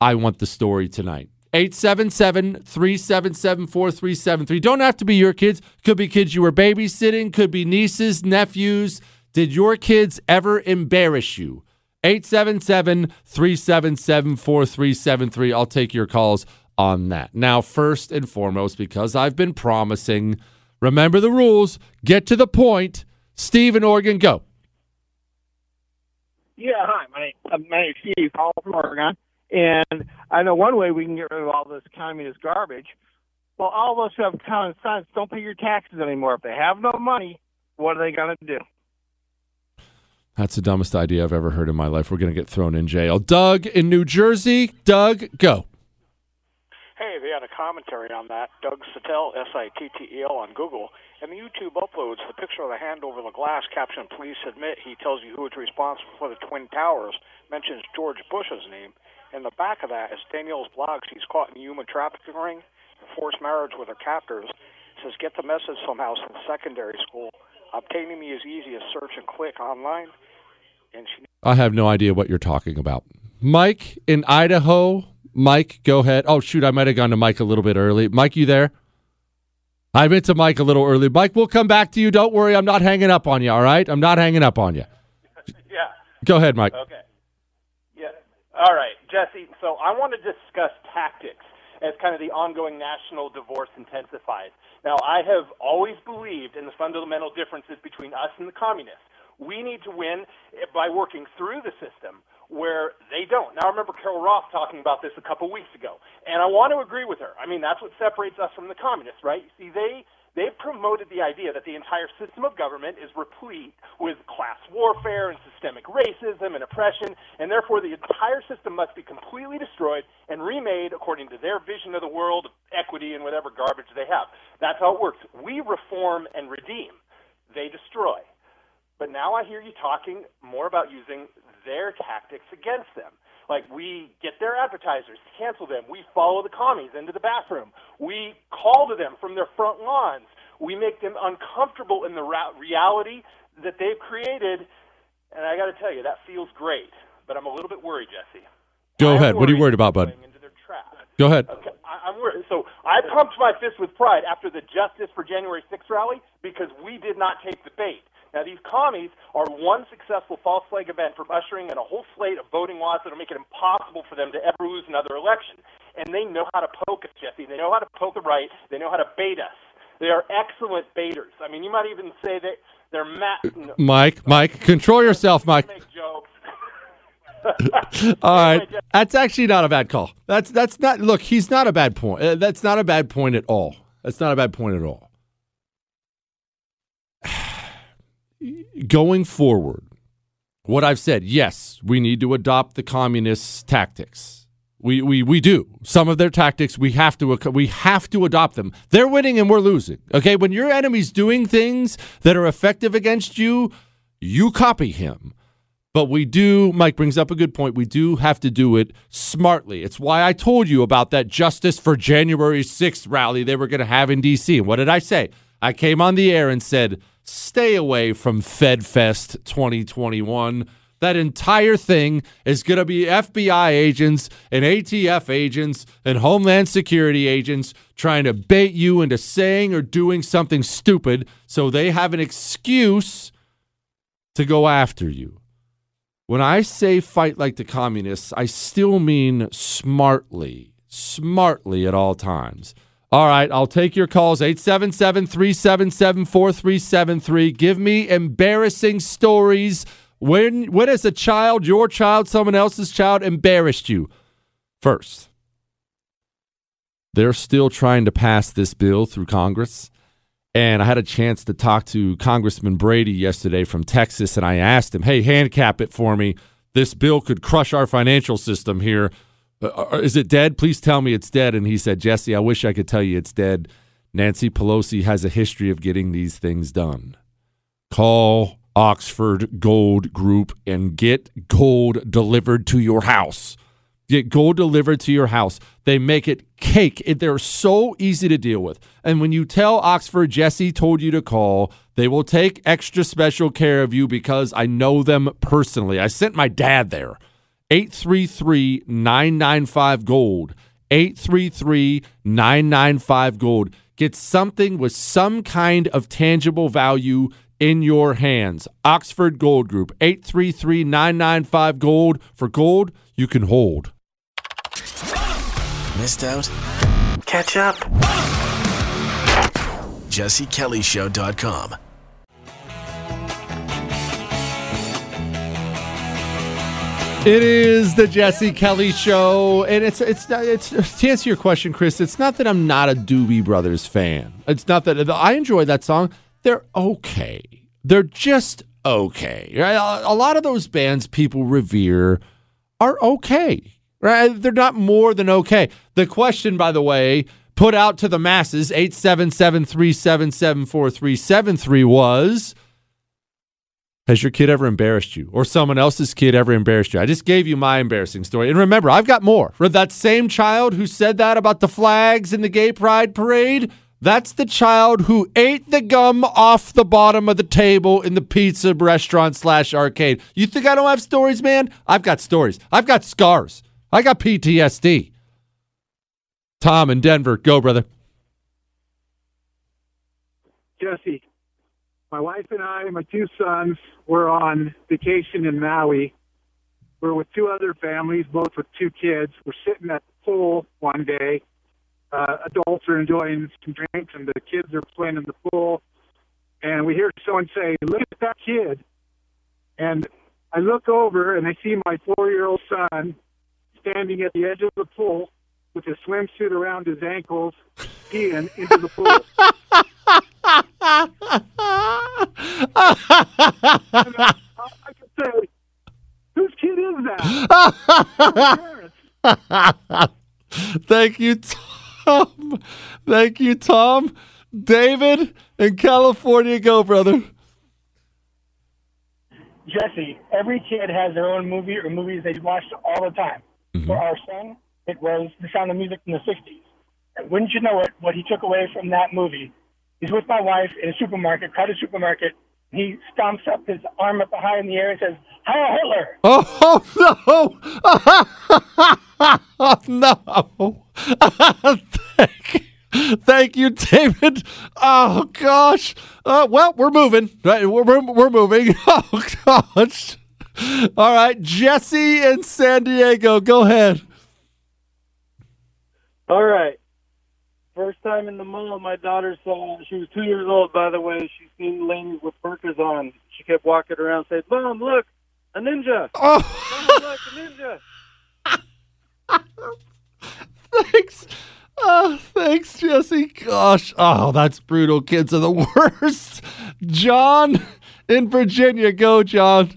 I want the story tonight. 877 377 4373. Don't have to be your kids. Could be kids you were babysitting, could be nieces, nephews. Did your kids ever embarrass you? 877 377 4373. I'll take your calls on that. Now, first and foremost, because I've been promising, remember the rules, get to the point. Steve in Oregon, go. Yeah, hi. My name, uh, my name's Steve, calling from Oregon. And I know one way we can get rid of all this communist garbage. Well, all of us who have common sense don't pay your taxes anymore. If they have no money, what are they going to do? That's the dumbest idea I've ever heard in my life. We're going to get thrown in jail. Doug in New Jersey. Doug, go. Hey, they had a commentary on that. Doug Sittel, S I T T E L, on Google. And the YouTube uploads the picture of the hand over the glass, captioned Police Admit. He tells you who is responsible for the Twin Towers, mentions George Bush's name. In the back of that is Danielle's blog. She's caught in human trafficking ring, forced marriage with her captors. Says, get the message somehow since secondary school. Obtaining me is easy as search and click online. And she. I have no idea what you're talking about. Mike in Idaho. Mike, go ahead. Oh, shoot. I might have gone to Mike a little bit early. Mike, you there? I went to Mike a little early. Mike, we'll come back to you. Don't worry. I'm not hanging up on you, all right? I'm not hanging up on you. yeah. Go ahead, Mike. Okay. Yeah. All right, Jesse. So I want to discuss tactics as kind of the ongoing national divorce intensifies. Now, I have always believed in the fundamental differences between us and the communists. We need to win by working through the system where they don't. Now, I remember Carol Roth talking about this a couple weeks ago, and I want to agree with her. I mean, that's what separates us from the communists, right? You See, they they've promoted the idea that the entire system of government is replete with class warfare and systemic racism and oppression, and therefore the entire system must be completely destroyed and remade according to their vision of the world, equity, and whatever garbage they have. That's how it works. We reform and redeem, they destroy. But now I hear you talking more about using their tactics against them. Like we get their advertisers, cancel them. We follow the commies into the bathroom. We call to them from their front lawns. We make them uncomfortable in the ra- reality that they've created. And I got to tell you, that feels great. But I'm a little bit worried, Jesse. Go am ahead. What are you worried about, bud? into their trap. Go ahead. Okay, I, I'm worried. So I pumped my fist with pride after the Justice for January 6th rally because we did not take the bait. Now, these commies are one successful false flag event from ushering in a whole slate of voting laws that will make it impossible for them to ever lose another election. And they know how to poke us, Jesse. They know how to poke the right. They know how to bait us. They are excellent baiters. I mean, you might even say that they're ma- Mike, Mike, control yourself, Mike. All right, that's actually not a bad call. That's that's not. Look, he's not a bad point. Uh, that's not a bad point at all. That's not a bad point at all. Going forward, what I've said, yes, we need to adopt the communist tactics. We, we we do some of their tactics. We have to we have to adopt them. They're winning and we're losing. Okay, when your enemy's doing things that are effective against you, you copy him. But we do, Mike brings up a good point. We do have to do it smartly. It's why I told you about that Justice for January 6th rally they were going to have in D.C. And what did I say? I came on the air and said, stay away from FedFest 2021. That entire thing is going to be FBI agents and ATF agents and Homeland Security agents trying to bait you into saying or doing something stupid so they have an excuse to go after you. When I say fight like the communists, I still mean smartly, smartly at all times. All right, I'll take your calls 877 377 4373. Give me embarrassing stories. When, when has a child, your child, someone else's child, embarrassed you? First, they're still trying to pass this bill through Congress. And I had a chance to talk to Congressman Brady yesterday from Texas, and I asked him, hey, handicap it for me. This bill could crush our financial system here. Uh, is it dead? Please tell me it's dead. And he said, Jesse, I wish I could tell you it's dead. Nancy Pelosi has a history of getting these things done. Call Oxford Gold Group and get gold delivered to your house. Get gold delivered to your house. They make it cake. They're so easy to deal with. And when you tell Oxford Jesse told you to call, they will take extra special care of you because I know them personally. I sent my dad there. 833 995 Gold. 833 995 Gold. Get something with some kind of tangible value in your hands. Oxford Gold Group, 833 995 Gold. For gold you can hold. Missed out? Catch up. JesseKellyShow.com. It is the Jesse Kelly Show, and it's it's it's to answer your question, Chris. It's not that I'm not a Doobie Brothers fan. It's not that I enjoy that song. They're okay. They're just okay. Right? A lot of those bands people revere are okay. Right? They're not more than okay. The question, by the way, put out to the masses, 877-377-4373 was has your kid ever embarrassed you or someone else's kid ever embarrassed you? I just gave you my embarrassing story. And remember, I've got more. For that same child who said that about the flags in the gay pride parade, that's the child who ate the gum off the bottom of the table in the pizza restaurant slash arcade. You think I don't have stories, man? I've got stories. I've got scars. I got PTSD. Tom in Denver, go, brother. Jesse, my wife and I, my two sons, were on vacation in Maui. We're with two other families, both with two kids. We're sitting at the pool one day. Uh, adults are enjoying some drinks, and the kids are playing in the pool. And we hear someone say, "Look at that kid!" And I look over, and I see my four-year-old son standing at the edge of the pool with his swimsuit around his ankles, skiing into the pool. I could say, whose kid is that? Thank you, Tom. Thank you, Tom. David in California, go, brother. Jesse, every kid has their own movie or movies they watch all the time. Mm-hmm. For our son, it was The Sound of Music from the 60s. And wouldn't you know it, what he took away from that movie? He's with my wife in a supermarket, crowded supermarket. He stomps up his arm up high in the air and says, Heil Hitler! Oh, no. oh, no. thank, thank you, David. Oh, gosh. Uh, well, we're moving. Right, We're, we're, we're moving. Oh, gosh. All right. Jesse in San Diego, go ahead. All right. First time in the mall, my daughter saw. She was two years old, by the way. She seen ladies with burkas on. She kept walking around, saying, "Mom, look, a ninja! Oh, Mom, look, a ninja!" thanks. Oh, thanks, Jesse. Gosh. Oh, that's brutal. Kids are the worst. John in Virginia, go, John.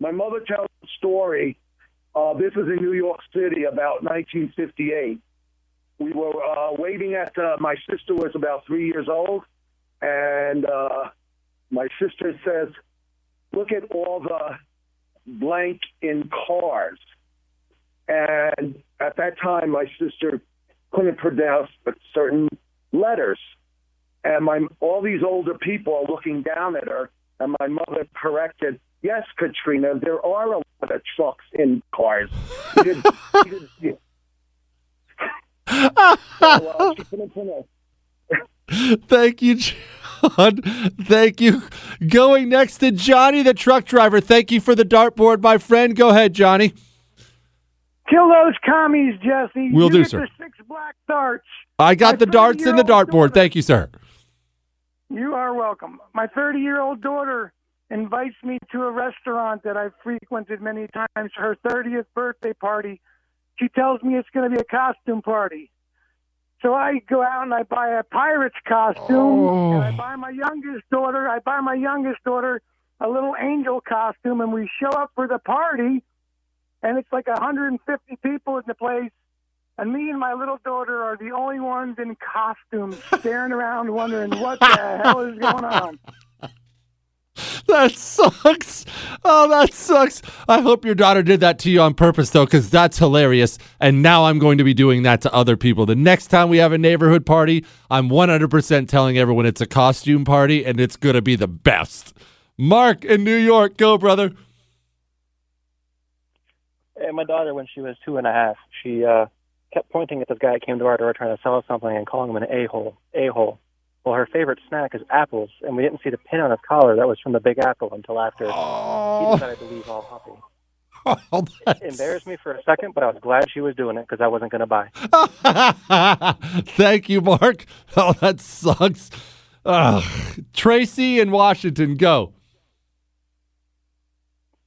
My mother tells a story. Uh, this was in New York City about 1958. We were uh, waiting at, uh, my sister was about three years old, and uh, my sister says, Look at all the blank in cars. And at that time, my sister couldn't pronounce certain letters. And my all these older people are looking down at her, and my mother corrected, "Yes, Katrina, there are a lot of trucks in cars." She did, she did. So, she couldn't pronounce. Thank you, John. Thank you. Going next to Johnny, the truck driver. Thank you for the dartboard, my friend. Go ahead, Johnny. Kill those commies, Jesse. We'll you do, get sir. the six black darts. I got My the darts and the 30-year-old dartboard. Thank you, sir. You are welcome. My 30 year old daughter invites me to a restaurant that I've frequented many times for her 30th birthday party. She tells me it's going to be a costume party. So I go out and I buy a pirate's costume, and I oh. buy my youngest daughter. I buy my youngest daughter a little angel costume, and we show up for the party, and it's like 150 people in the place, and me and my little daughter are the only ones in costumes, staring around, wondering what the hell is going on. That sucks. Oh, that sucks. I hope your daughter did that to you on purpose, though, because that's hilarious. And now I'm going to be doing that to other people. The next time we have a neighborhood party, I'm 100% telling everyone it's a costume party and it's going to be the best. Mark in New York, go, brother. And my daughter, when she was two and a half, she uh, kept pointing at this guy that came to our door trying to sell us something and calling him an a-hole, a-hole. Well, her favorite snack is apples, and we didn't see the pin on his collar that was from the Big Apple until after he decided to leave all happy. Oh, It embarrassed me for a second, but I was glad she was doing it because I wasn't going to buy. Thank you, Mark. Oh, that sucks. Ugh. Tracy in Washington, go.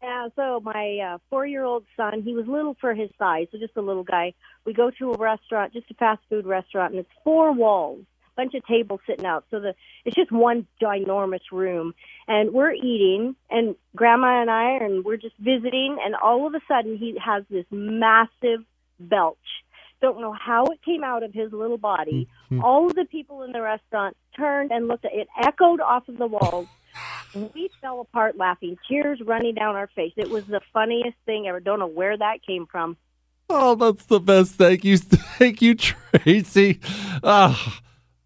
Yeah, so my uh, four-year-old son, he was little for his size, so just a little guy. We go to a restaurant, just a fast food restaurant, and it's four walls, bunch of tables sitting out. So the it's just one ginormous room, and we're eating, and Grandma and I, and we're just visiting, and all of a sudden he has this massive belch. Don't know how it came out of his little body. All of the people in the restaurant turned and looked at it. Echoed off of the walls. We fell apart laughing, tears running down our face. It was the funniest thing ever. Don't know where that came from. Oh, that's the best. Thank you. Thank you, Tracy. Uh,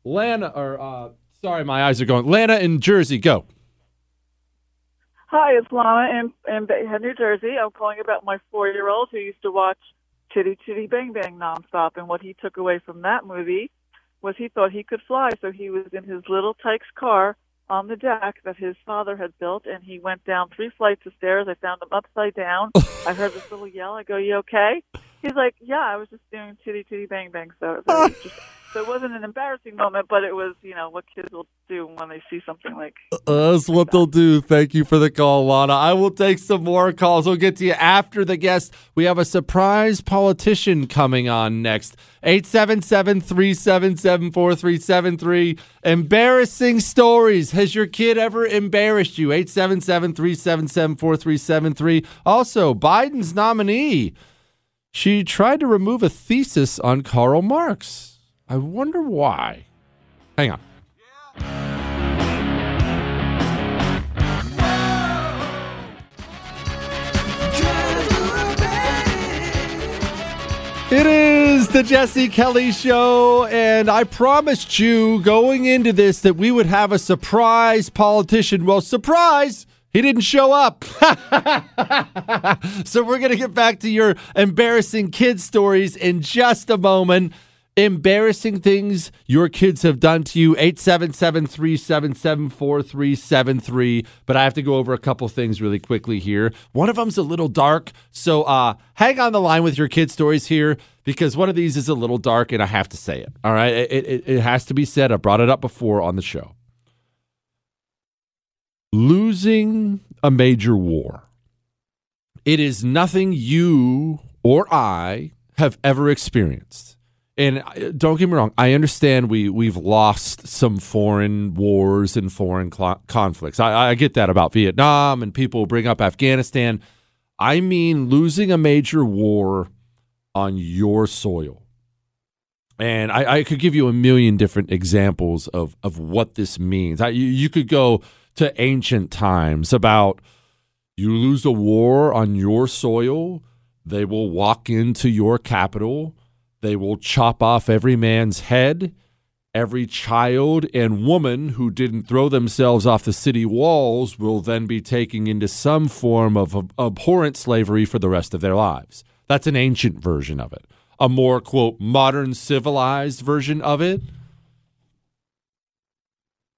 Lana, or uh, sorry, my eyes are going. Lana in Jersey, go. Hi, it's Lana in, in Bayhead, New Jersey. I'm calling about my four-year-old who used to watch Chitty Chitty Bang Bang nonstop, and what he took away from that movie was he thought he could fly, so he was in his Little Tikes car on the deck that his father had built, and he went down three flights of stairs. I found him upside down. I heard this little yell. I go, "You okay?" He's like, "Yeah, I was just doing Chitty Chitty Bang Bang." So, so, it was just, so it wasn't an embarrassing moment, but it was, you know, what kids will do when they see something like uh, That's what they'll do. Thank you for the call, Lana. I will take some more calls. We'll get to you after the guest. We have a surprise politician coming on next. 877 377 4373. Embarrassing stories. Has your kid ever embarrassed you? 877 377 4373. Also, Biden's nominee. She tried to remove a thesis on Karl Marx. I wonder why. Hang on. It is the Jesse Kelly Show, and I promised you going into this that we would have a surprise politician. Well, surprise! He didn't show up. so we're going to get back to your embarrassing kid stories in just a moment. Embarrassing things your kids have done to you. 877 377 4373. But I have to go over a couple things really quickly here. One of them's a little dark. So uh, hang on the line with your kid stories here because one of these is a little dark and I have to say it. All right. It, it, it has to be said. I brought it up before on the show. Losing a major war. It is nothing you or I have ever experienced. And uh, don't get me wrong, I understand we we've lost some foreign wars and foreign cl- conflicts. I, I get that about Vietnam, and people bring up Afghanistan. I mean, losing a major war on your soil. And I, I could give you a million different examples of of what this means. I, you, you could go to ancient times about you lose a war on your soil, they will walk into your capital they will chop off every man's head. Every child and woman who didn't throw themselves off the city walls will then be taken into some form of ab- abhorrent slavery for the rest of their lives. That's an ancient version of it. A more, quote, modern civilized version of it.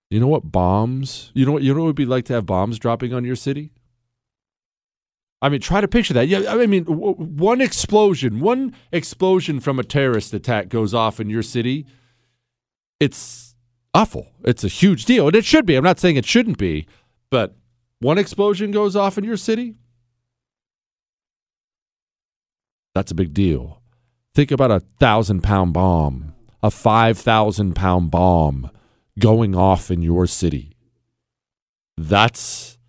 You know what bombs? You know what you know what it would be like to have bombs dropping on your city? I mean, try to picture that. Yeah, I mean, w- one explosion, one explosion from a terrorist attack goes off in your city. It's awful. It's a huge deal, and it should be. I'm not saying it shouldn't be, but one explosion goes off in your city. That's a big deal. Think about a thousand pound bomb, a 5,000 pound bomb going off in your city. That's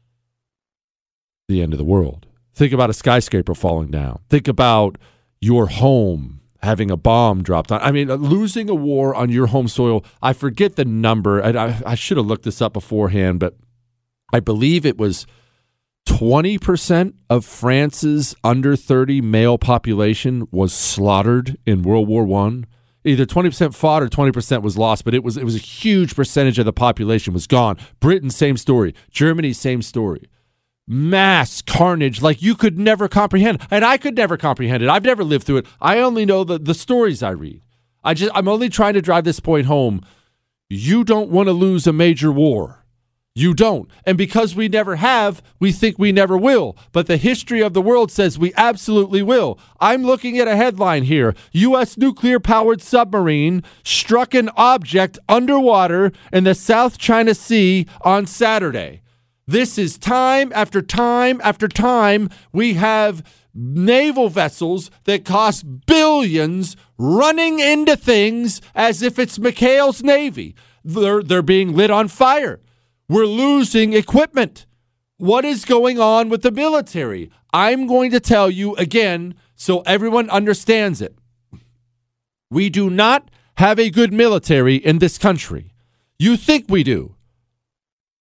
the end of the world. Think about a skyscraper falling down. Think about your home having a bomb dropped on. I mean, uh, losing a war on your home soil. I forget the number. I, I, I should have looked this up beforehand, but I believe it was 20% of France's under 30 male population was slaughtered in World War One. Either 20% fought or 20% was lost, but it was it was a huge percentage of the population was gone. Britain, same story. Germany, same story. Mass carnage like you could never comprehend. And I could never comprehend it. I've never lived through it. I only know the, the stories I read. I just I'm only trying to drive this point home. You don't want to lose a major war. You don't. And because we never have, we think we never will. But the history of the world says we absolutely will. I'm looking at a headline here U.S. nuclear powered submarine struck an object underwater in the South China Sea on Saturday. This is time after time after time. We have naval vessels that cost billions running into things as if it's McHale's Navy. They're, they're being lit on fire. We're losing equipment. What is going on with the military? I'm going to tell you again so everyone understands it. We do not have a good military in this country. You think we do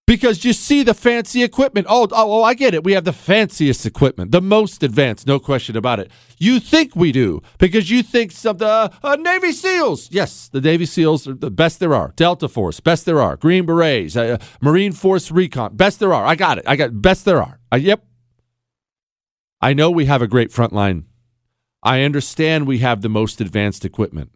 because you see the fancy equipment. Oh, oh, oh, I get it. We have the fanciest equipment, the most advanced, no question about it. You think we do because you think some the uh, Navy SEALs. Yes, the Navy SEALs are the best there are. Delta Force, best there are. Green Berets, uh, Marine Force Recon, best there are. I got it. I got best there are. Uh, yep. I know we have a great front line. I understand we have the most advanced equipment.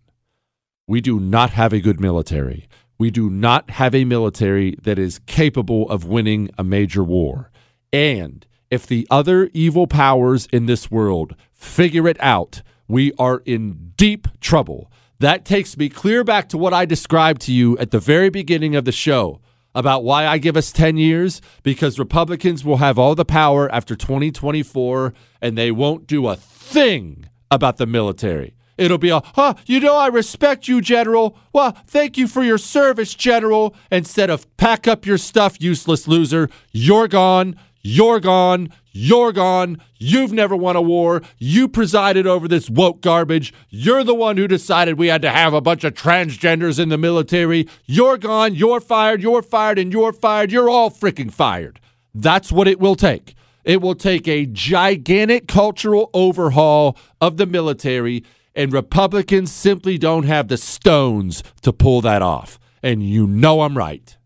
We do not have a good military. We do not have a military that is capable of winning a major war. And if the other evil powers in this world figure it out, we are in deep trouble. That takes me clear back to what I described to you at the very beginning of the show about why I give us 10 years because Republicans will have all the power after 2024 and they won't do a thing about the military. It'll be a, huh, you know, I respect you, General. Well, thank you for your service, General. Instead of pack up your stuff, useless loser. You're gone. You're gone. You're gone. You've never won a war. You presided over this woke garbage. You're the one who decided we had to have a bunch of transgenders in the military. You're gone. You're fired. You're fired. And you're fired. You're all freaking fired. That's what it will take. It will take a gigantic cultural overhaul of the military and Republicans simply don't have the stones to pull that off. And you know I'm right.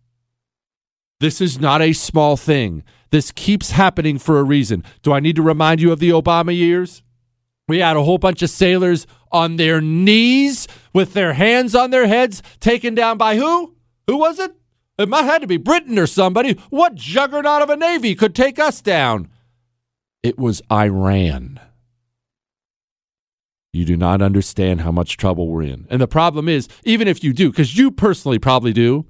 This is not a small thing. This keeps happening for a reason. Do I need to remind you of the Obama years? We had a whole bunch of sailors on their knees with their hands on their heads, taken down by who? Who was it? It might have to be Britain or somebody. What juggernaut of a navy could take us down? It was Iran. You do not understand how much trouble we're in. And the problem is, even if you do, because you personally probably do,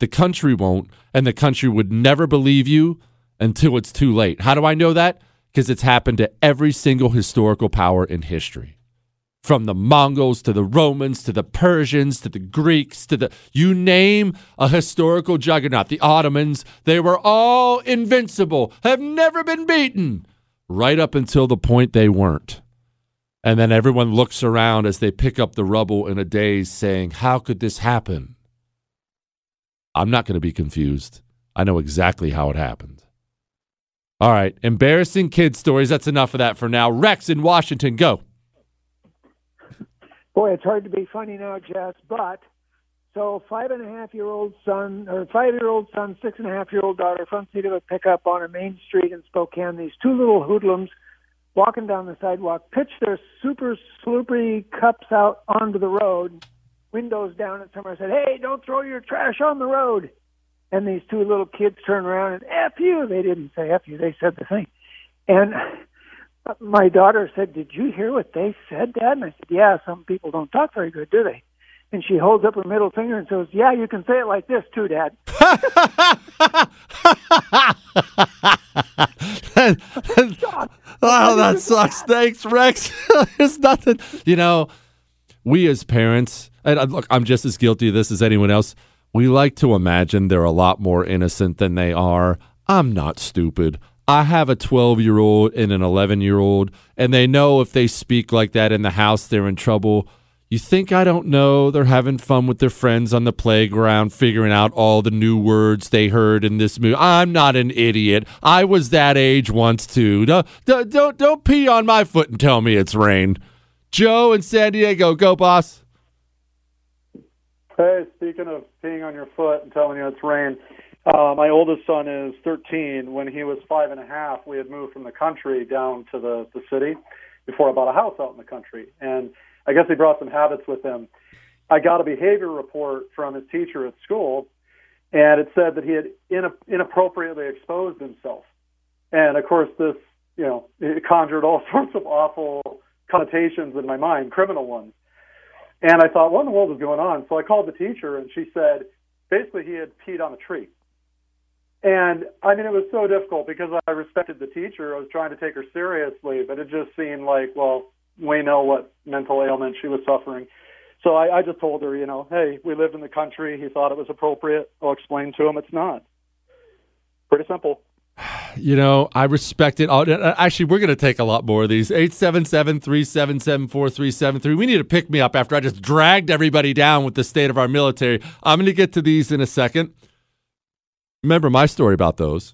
the country won't, and the country would never believe you until it's too late. How do I know that? Because it's happened to every single historical power in history. From the Mongols to the Romans to the Persians to the Greeks to the, you name a historical juggernaut, the Ottomans, they were all invincible, have never been beaten, right up until the point they weren't. And then everyone looks around as they pick up the rubble in a daze, saying, How could this happen? I'm not going to be confused. I know exactly how it happened. All right, embarrassing kid stories. That's enough of that for now. Rex in Washington, go. Boy, it's hard to be funny now, Jess, but so five and a half year old son or five year old son, six and a half year old daughter, front seat of a pickup on a main street in Spokane. These two little hoodlums walking down the sidewalk, pitch their super slippery cups out onto the road, windows down at somewhere, said, Hey, don't throw your trash on the road. And these two little kids turned around and F you. They didn't say F you, they said the thing. And my daughter said, Did you hear what they said, Dad? And I said, Yeah, some people don't talk very good, do they? And she holds up her middle finger and says, Yeah, you can say it like this too, Dad. oh, that sucks. Thanks, Rex. There's nothing. You know, we as parents, and uh, look, I'm just as guilty of this as anyone else. We like to imagine they're a lot more innocent than they are. I'm not stupid. I have a 12 year old and an 11 year old, and they know if they speak like that in the house, they're in trouble. You think I don't know? They're having fun with their friends on the playground, figuring out all the new words they heard in this movie. I'm not an idiot. I was that age once too. Don't don't don't pee on my foot and tell me it's rain. Joe in San Diego, go boss. Hey, speaking of peeing on your foot and telling you it's rain, Uh, my oldest son is 13. When he was five and a half, we had moved from the country down to the, the city before I bought a house out in the country. And I guess he brought some habits with him. I got a behavior report from his teacher at school, and it said that he had in, inappropriately exposed himself. And of course, this, you know, it conjured all sorts of awful connotations in my mind, criminal ones. And I thought, what in the world is going on? So I called the teacher, and she said, basically, he had peed on a tree. And I mean, it was so difficult because I respected the teacher. I was trying to take her seriously, but it just seemed like, well, we know what mental ailment she was suffering. So I, I just told her, you know, hey, we lived in the country. He thought it was appropriate. I'll explain to him it's not. Pretty simple. You know, I respect it. Actually, we're going to take a lot more of these. 877 377 4373. We need to pick me up after I just dragged everybody down with the state of our military. I'm going to get to these in a second. Remember my story about those,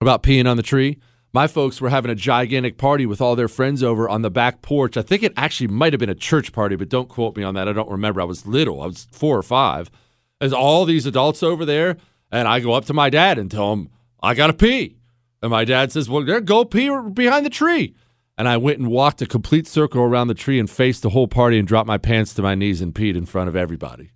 about peeing on the tree? My folks were having a gigantic party with all their friends over on the back porch. I think it actually might have been a church party, but don't quote me on that. I don't remember. I was little, I was four or five. There's all these adults over there, and I go up to my dad and tell him, I got to pee. And my dad says, Well, go pee behind the tree. And I went and walked a complete circle around the tree and faced the whole party and dropped my pants to my knees and peed in front of everybody.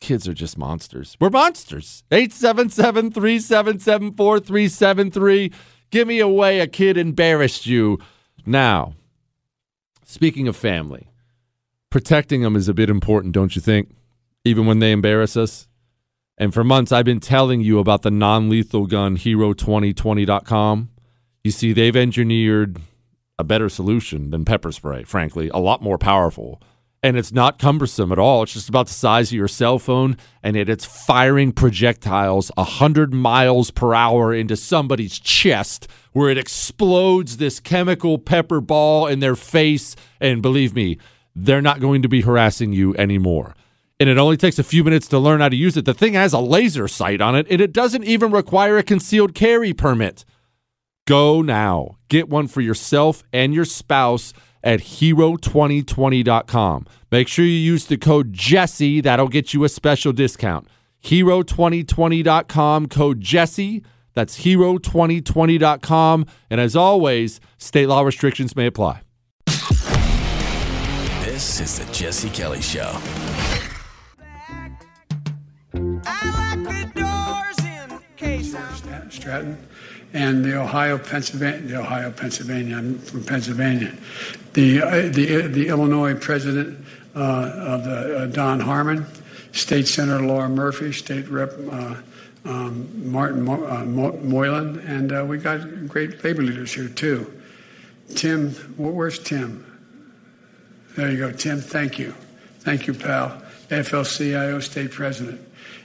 Kids are just monsters. We're monsters. 877 377 4373. Give me away. A kid embarrassed you. Now, speaking of family, protecting them is a bit important, don't you think? Even when they embarrass us? And for months, I've been telling you about the non lethal gun, Hero2020.com. You see, they've engineered a better solution than pepper spray, frankly, a lot more powerful and it's not cumbersome at all. It's just about the size of your cell phone, and it, it's firing projectiles 100 miles per hour into somebody's chest where it explodes this chemical pepper ball in their face. And believe me, they're not going to be harassing you anymore. And it only takes a few minutes to learn how to use it. The thing has a laser sight on it, and it doesn't even require a concealed carry permit. Go now. Get one for yourself and your spouse at hero2020.com. Make sure you use the code Jesse. That'll get you a special discount. Hero2020.com, code Jesse. That's hero2020.com. And as always, state law restrictions may apply. This is the Jesse Kelly Show. Stratton and the Ohio, Pennsylvania, the Ohio, Pennsylvania. I'm from Pennsylvania. The uh, the the Illinois president uh, of the uh, Don Harmon, State Senator Laura Murphy, State Rep. Uh, um, Martin Mo- uh, Mo- Moylan, and uh, we got great labor leaders here too. Tim, where's Tim? There you go, Tim. Thank you, thank you, pal. AFL-CIO State President,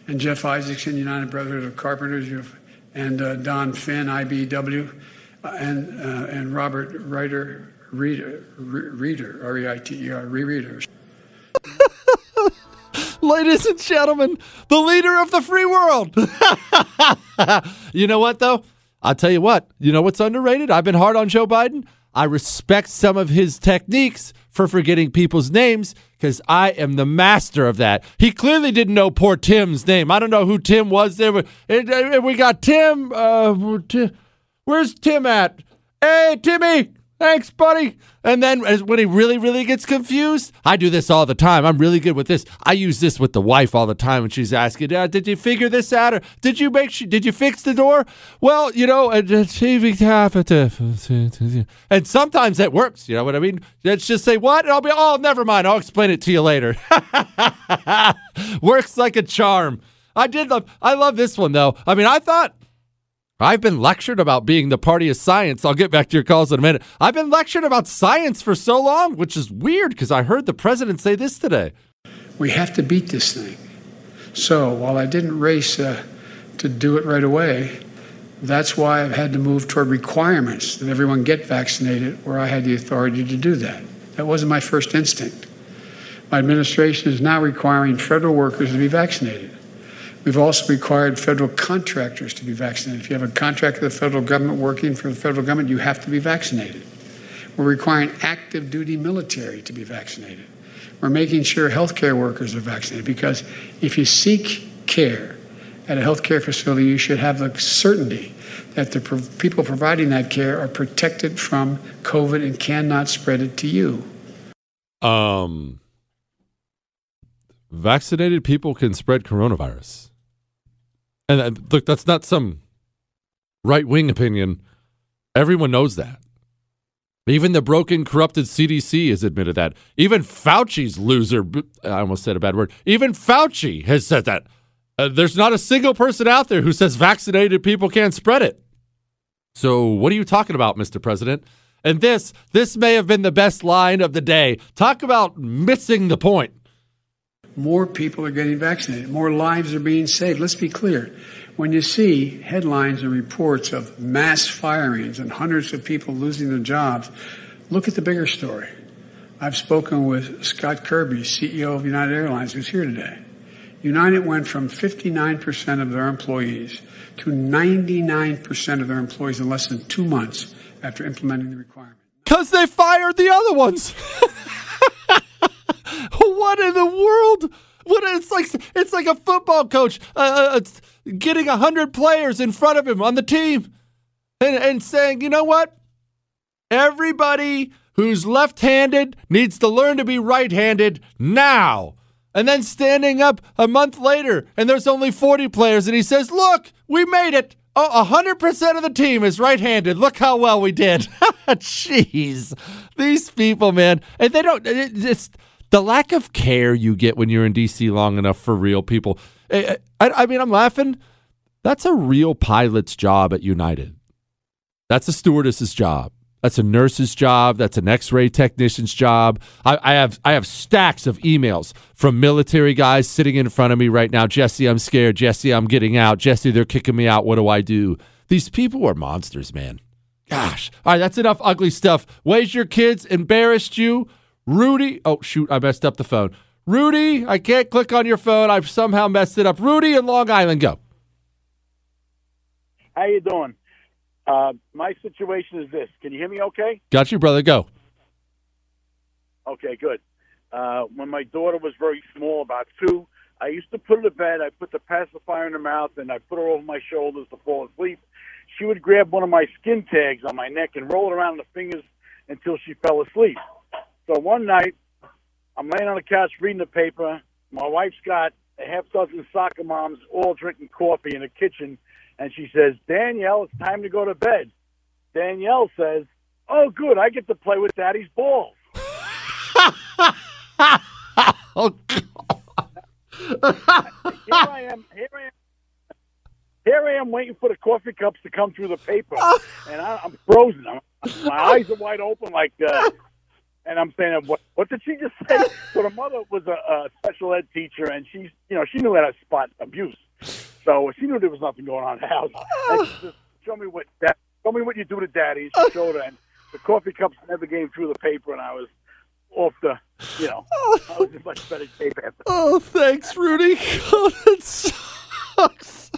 and Jeff Isaacson, United Brotherhood of Carpenters. You've and uh, Don Finn, IBW, uh, and uh, and Robert Reiter, Reader, Reader, R-E-I-T-E-R, rereaders. Ladies and gentlemen, the leader of the free world. you know what, though? I'll tell you what. You know what's underrated? I've been hard on Joe Biden. I respect some of his techniques for forgetting people's names because I am the master of that. He clearly didn't know poor Tim's name. I don't know who Tim was there. We got Tim. Uh, where's Tim at? Hey, Timmy. Thanks, buddy. And then when he really, really gets confused, I do this all the time. I'm really good with this. I use this with the wife all the time when she's asking, "Did you figure this out, or did you make sure? Did you fix the door?" Well, you know, and sometimes that works. You know what I mean? Let's just say what, and I'll be, "Oh, never mind. I'll explain it to you later." works like a charm. I did love. I love this one though. I mean, I thought I've been lectured about being the party of science. I'll get back to your calls in a minute. I've been lectured about science for so long, which is weird because I heard the president say this today. We have to beat this thing. So while I didn't race uh, to do it right away, that's why I've had to move toward requirements that everyone get vaccinated where I had the authority to do that. That wasn't my first instinct. My administration is now requiring federal workers to be vaccinated. We've also required federal contractors to be vaccinated. If you have a contract with the federal government working for the federal government, you have to be vaccinated. We're requiring active duty military to be vaccinated. We're making sure healthcare workers are vaccinated because if you seek care at a healthcare facility, you should have the certainty that the pro- people providing that care are protected from COVID and cannot spread it to you. Um, vaccinated people can spread coronavirus. And uh, look, that's not some right wing opinion. Everyone knows that. Even the broken, corrupted CDC has admitted that. Even Fauci's loser, I almost said a bad word. Even Fauci has said that. Uh, there's not a single person out there who says vaccinated people can't spread it. So what are you talking about, Mr. President? And this, this may have been the best line of the day. Talk about missing the point. More people are getting vaccinated. More lives are being saved. Let's be clear. When you see headlines and reports of mass firings and hundreds of people losing their jobs, look at the bigger story. I've spoken with Scott Kirby, CEO of United Airlines, who's here today. United went from 59% of their employees to 99% of their employees in less than two months after implementing the requirement. Because they fired the other ones. what in the world? What it's like? It's like a football coach uh, uh, getting a hundred players in front of him on the team, and, and saying, "You know what? Everybody who's left-handed needs to learn to be right-handed now." And then standing up a month later, and there's only 40 players, and he says, Look, we made it. Oh, 100% of the team is right handed. Look how well we did. Jeez. These people, man. And they don't, it's the lack of care you get when you're in DC long enough for real people. I, I, I mean, I'm laughing. That's a real pilot's job at United. That's a stewardess's job. That's a nurse's job. That's an X-ray technician's job. I, I, have I have stacks of emails from military guys sitting in front of me right now. Jesse, I'm scared. Jesse, I'm getting out. Jesse, they're kicking me out. What do I do? These people are monsters, man. Gosh. All right, that's enough ugly stuff. Ways your kids embarrassed you. Rudy. Oh shoot, I messed up the phone. Rudy, I can't click on your phone. I've somehow messed it up. Rudy in Long Island, go. How you doing? Uh, my situation is this. Can you hear me okay? Got you, brother. Go. Okay, good. Uh, when my daughter was very small, about two, I used to put her to bed. I put the pacifier in her mouth, and I put her over my shoulders to fall asleep. She would grab one of my skin tags on my neck and roll it around the fingers until she fell asleep. So one night, I'm laying on the couch reading the paper. My wife's got a half dozen soccer moms all drinking coffee in the kitchen and she says, Danielle, it's time to go to bed. Danielle says, Oh, good, I get to play with Daddy's balls. oh, here I am. Here I am. Here I am waiting for the coffee cups to come through the paper, and I, I'm frozen. I'm, my eyes are wide open, like, uh, and I'm saying, "What? What did she just say?" So the mother was a, a special ed teacher, and she's, you know, she knew how to spot abuse. So she knew there was nothing going on in the house. And she just show me what that, show me what you do to daddy. And she showed her, and the coffee cups never came through the paper, and I was off the, you know, oh. I was in much better shape after. Oh, thanks, Rudy. Oh, that sucks.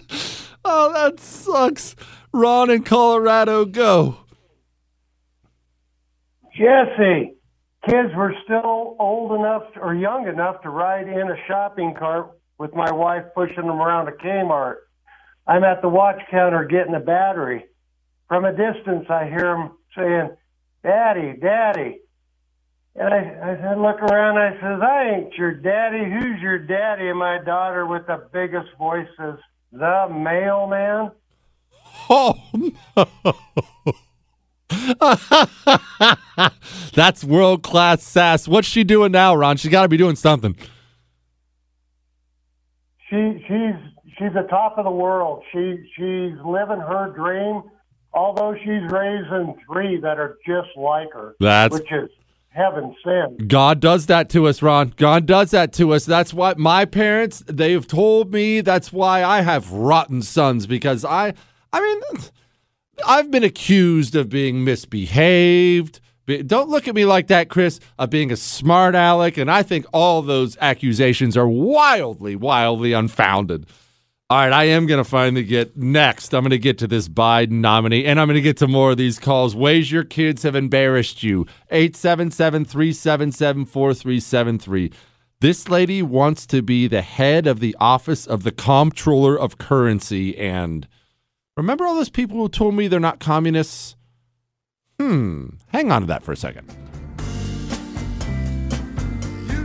Oh, that sucks. Ron in Colorado, go. Jesse, kids were still old enough or young enough to ride in a shopping cart with my wife pushing them around a Kmart. I'm at the watch counter getting a battery. From a distance, I hear them saying, Daddy, Daddy. And I, I look around. I says, I ain't your daddy. Who's your daddy? And my daughter, with the biggest voice, says, the mailman. Oh, no. That's world class sass. What's she doing now, Ron? She's got to be doing something. She she's she's the top of the world. She she's living her dream. Although she's raising three that are just like her, That's- which is heaven sent. God does that to us, Ron. God does that to us. That's why my parents, they've told me that's why I have rotten sons because I I mean I've been accused of being misbehaved. Don't look at me like that, Chris, of being a smart aleck. And I think all those accusations are wildly, wildly unfounded. All right, I am going to finally get next. I'm going to get to this Biden nominee, and I'm going to get to more of these calls. Ways your kids have embarrassed you. 877 377 4373. This lady wants to be the head of the office of the comptroller of currency. And remember all those people who told me they're not communists? Hmm. Hang on to that for a second. You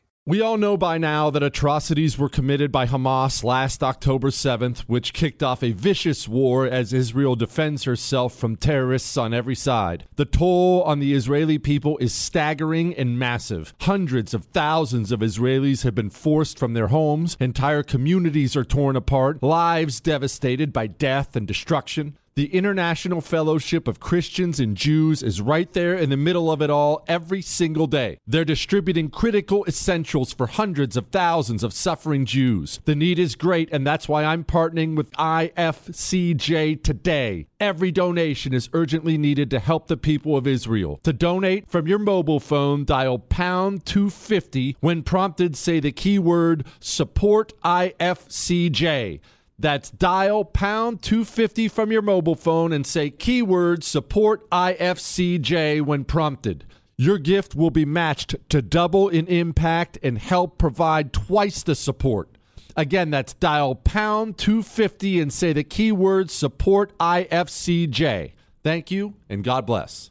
We all know by now that atrocities were committed by Hamas last October 7th, which kicked off a vicious war as Israel defends herself from terrorists on every side. The toll on the Israeli people is staggering and massive. Hundreds of thousands of Israelis have been forced from their homes, entire communities are torn apart, lives devastated by death and destruction. The International Fellowship of Christians and Jews is right there in the middle of it all every single day. They're distributing critical essentials for hundreds of thousands of suffering Jews. The need is great, and that's why I'm partnering with IFCJ today. Every donation is urgently needed to help the people of Israel. To donate from your mobile phone, dial pound 250. When prompted, say the keyword support IFCJ. That's dial pound 250 from your mobile phone and say keyword support IFCJ when prompted. Your gift will be matched to double in impact and help provide twice the support. Again, that's dial pound 250 and say the keyword support IFCJ. Thank you and God bless.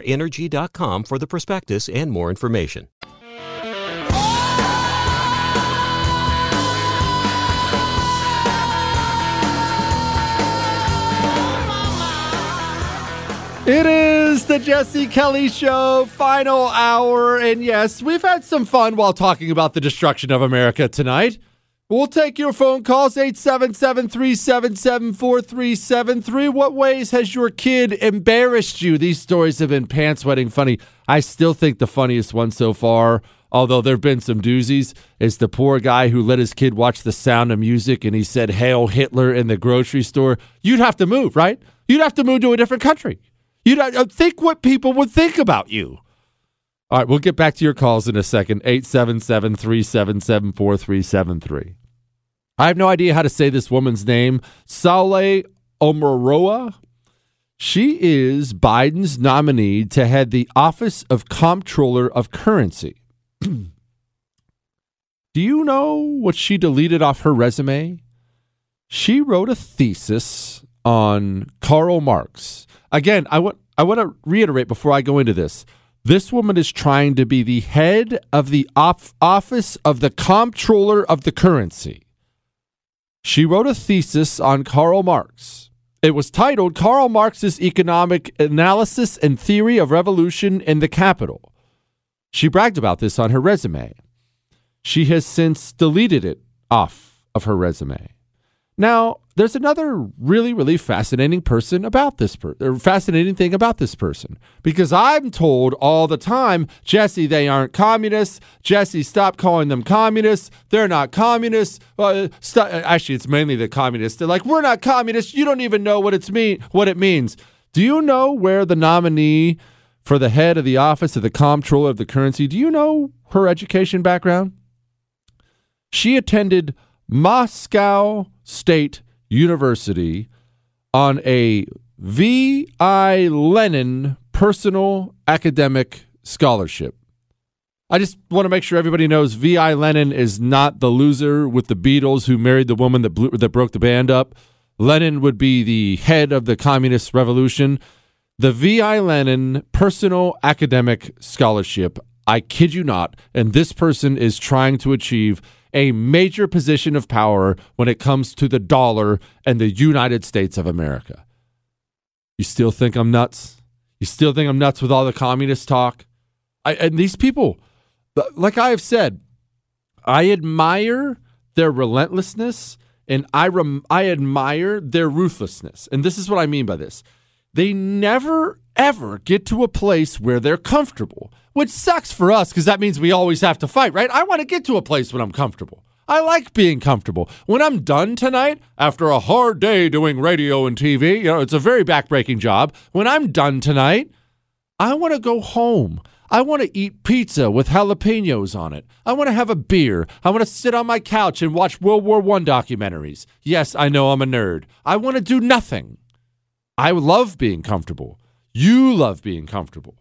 LabradorEnergy.com for the prospectus and more information. It is the Jesse Kelly Show, final hour. And yes, we've had some fun while talking about the destruction of America tonight. We'll take your phone calls 877 377 4373. What ways has your kid embarrassed you? These stories have been pants wetting funny. I still think the funniest one so far, although there have been some doozies, is the poor guy who let his kid watch the sound of music and he said, Hail Hitler in the grocery store. You'd have to move, right? You'd have to move to a different country. You'd uh, think what people would think about you. All right, we'll get back to your calls in a second. 877 377 4373. I have no idea how to say this woman's name. Saleh Omarova. She is Biden's nominee to head the Office of Comptroller of Currency. Do you know what she deleted off her resume? She wrote a thesis on Karl Marx. Again, I want I want to reiterate before I go into this. This woman is trying to be the head of the op- office of the comptroller of the currency. She wrote a thesis on Karl Marx. It was titled Karl Marx's Economic Analysis and Theory of Revolution in the Capital. She bragged about this on her resume. She has since deleted it off of her resume. Now, there's another really, really fascinating person about this person, fascinating thing about this person, because I'm told all the time, Jesse, they aren't communists. Jesse, stop calling them communists. They're not communists. Uh, st- actually, it's mainly the communists. They're like, we're not communists. You don't even know what it's mean, what it means. Do you know where the nominee for the head of the office of the comptroller of the currency? Do you know her education background? She attended Moscow State University on a V.I. Lenin personal academic scholarship. I just want to make sure everybody knows V.I. Lenin is not the loser with the Beatles who married the woman that blew, that broke the band up. Lenin would be the head of the communist revolution. The V.I. Lenin personal academic scholarship. I kid you not, and this person is trying to achieve a major position of power when it comes to the dollar and the United States of America. You still think I'm nuts? You still think I'm nuts with all the communist talk? I, and these people, like I have said, I admire their relentlessness and I rem- I admire their ruthlessness. And this is what I mean by this. They never ever get to a place where they're comfortable which sucks for us because that means we always have to fight, right? I want to get to a place when I'm comfortable. I like being comfortable. When I'm done tonight, after a hard day doing radio and TV, you know, it's a very backbreaking job. When I'm done tonight, I want to go home. I want to eat pizza with jalapenos on it. I want to have a beer. I want to sit on my couch and watch World War I documentaries. Yes, I know I'm a nerd. I want to do nothing. I love being comfortable. You love being comfortable.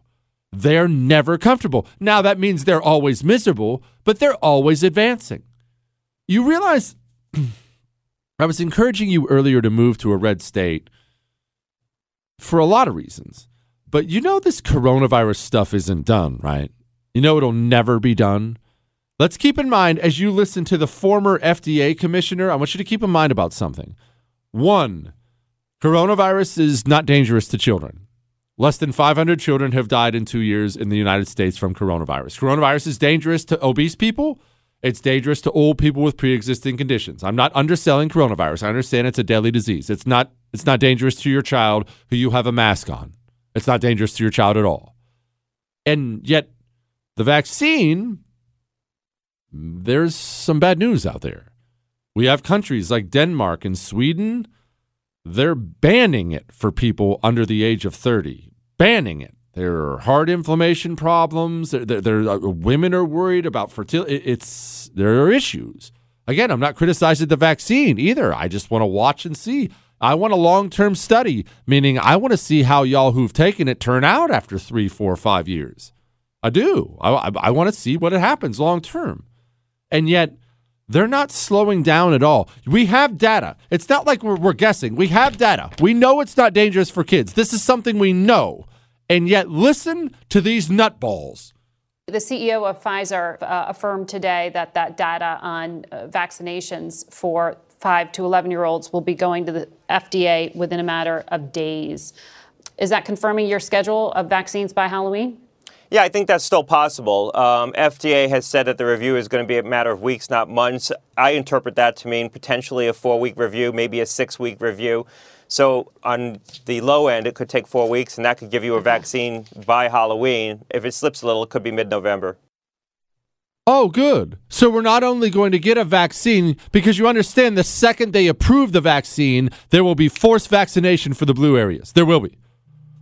They're never comfortable. Now, that means they're always miserable, but they're always advancing. You realize I was encouraging you earlier to move to a red state for a lot of reasons. But you know, this coronavirus stuff isn't done, right? You know, it'll never be done. Let's keep in mind as you listen to the former FDA commissioner, I want you to keep in mind about something. One, coronavirus is not dangerous to children. Less than 500 children have died in two years in the United States from coronavirus. Coronavirus is dangerous to obese people. It's dangerous to old people with pre-existing conditions. I'm not underselling coronavirus. I understand it's a deadly disease. It's not it's not dangerous to your child who you have a mask on. It's not dangerous to your child at all. And yet the vaccine there's some bad news out there. We have countries like Denmark and Sweden they're banning it for people under the age of 30 banning it. There are heart inflammation problems. There, there, there uh, women are worried about fertility. It's there are issues. Again, I'm not criticizing the vaccine either. I just want to watch and see. I want a long term study, meaning I want to see how y'all who've taken it turn out after three, four, five years. I do. I, I, I want to see what it happens long term. And yet, they're not slowing down at all. We have data. It's not like we're, we're, guessing. We have data. We know it's not dangerous for kids. This is something we know. And yet, listen to these nutballs. The CEO of Pfizer uh, affirmed today that that data on uh, vaccinations for 5 to 11 year olds will be going to the FDA within a matter of days. Is that confirming your schedule of vaccines by Halloween? Yeah, I think that's still possible. Um, FDA has said that the review is going to be a matter of weeks, not months. I interpret that to mean potentially a four week review, maybe a six week review. So on the low end, it could take four weeks, and that could give you a vaccine by Halloween. If it slips a little, it could be mid November. Oh, good. So we're not only going to get a vaccine, because you understand the second they approve the vaccine, there will be forced vaccination for the blue areas. There will be.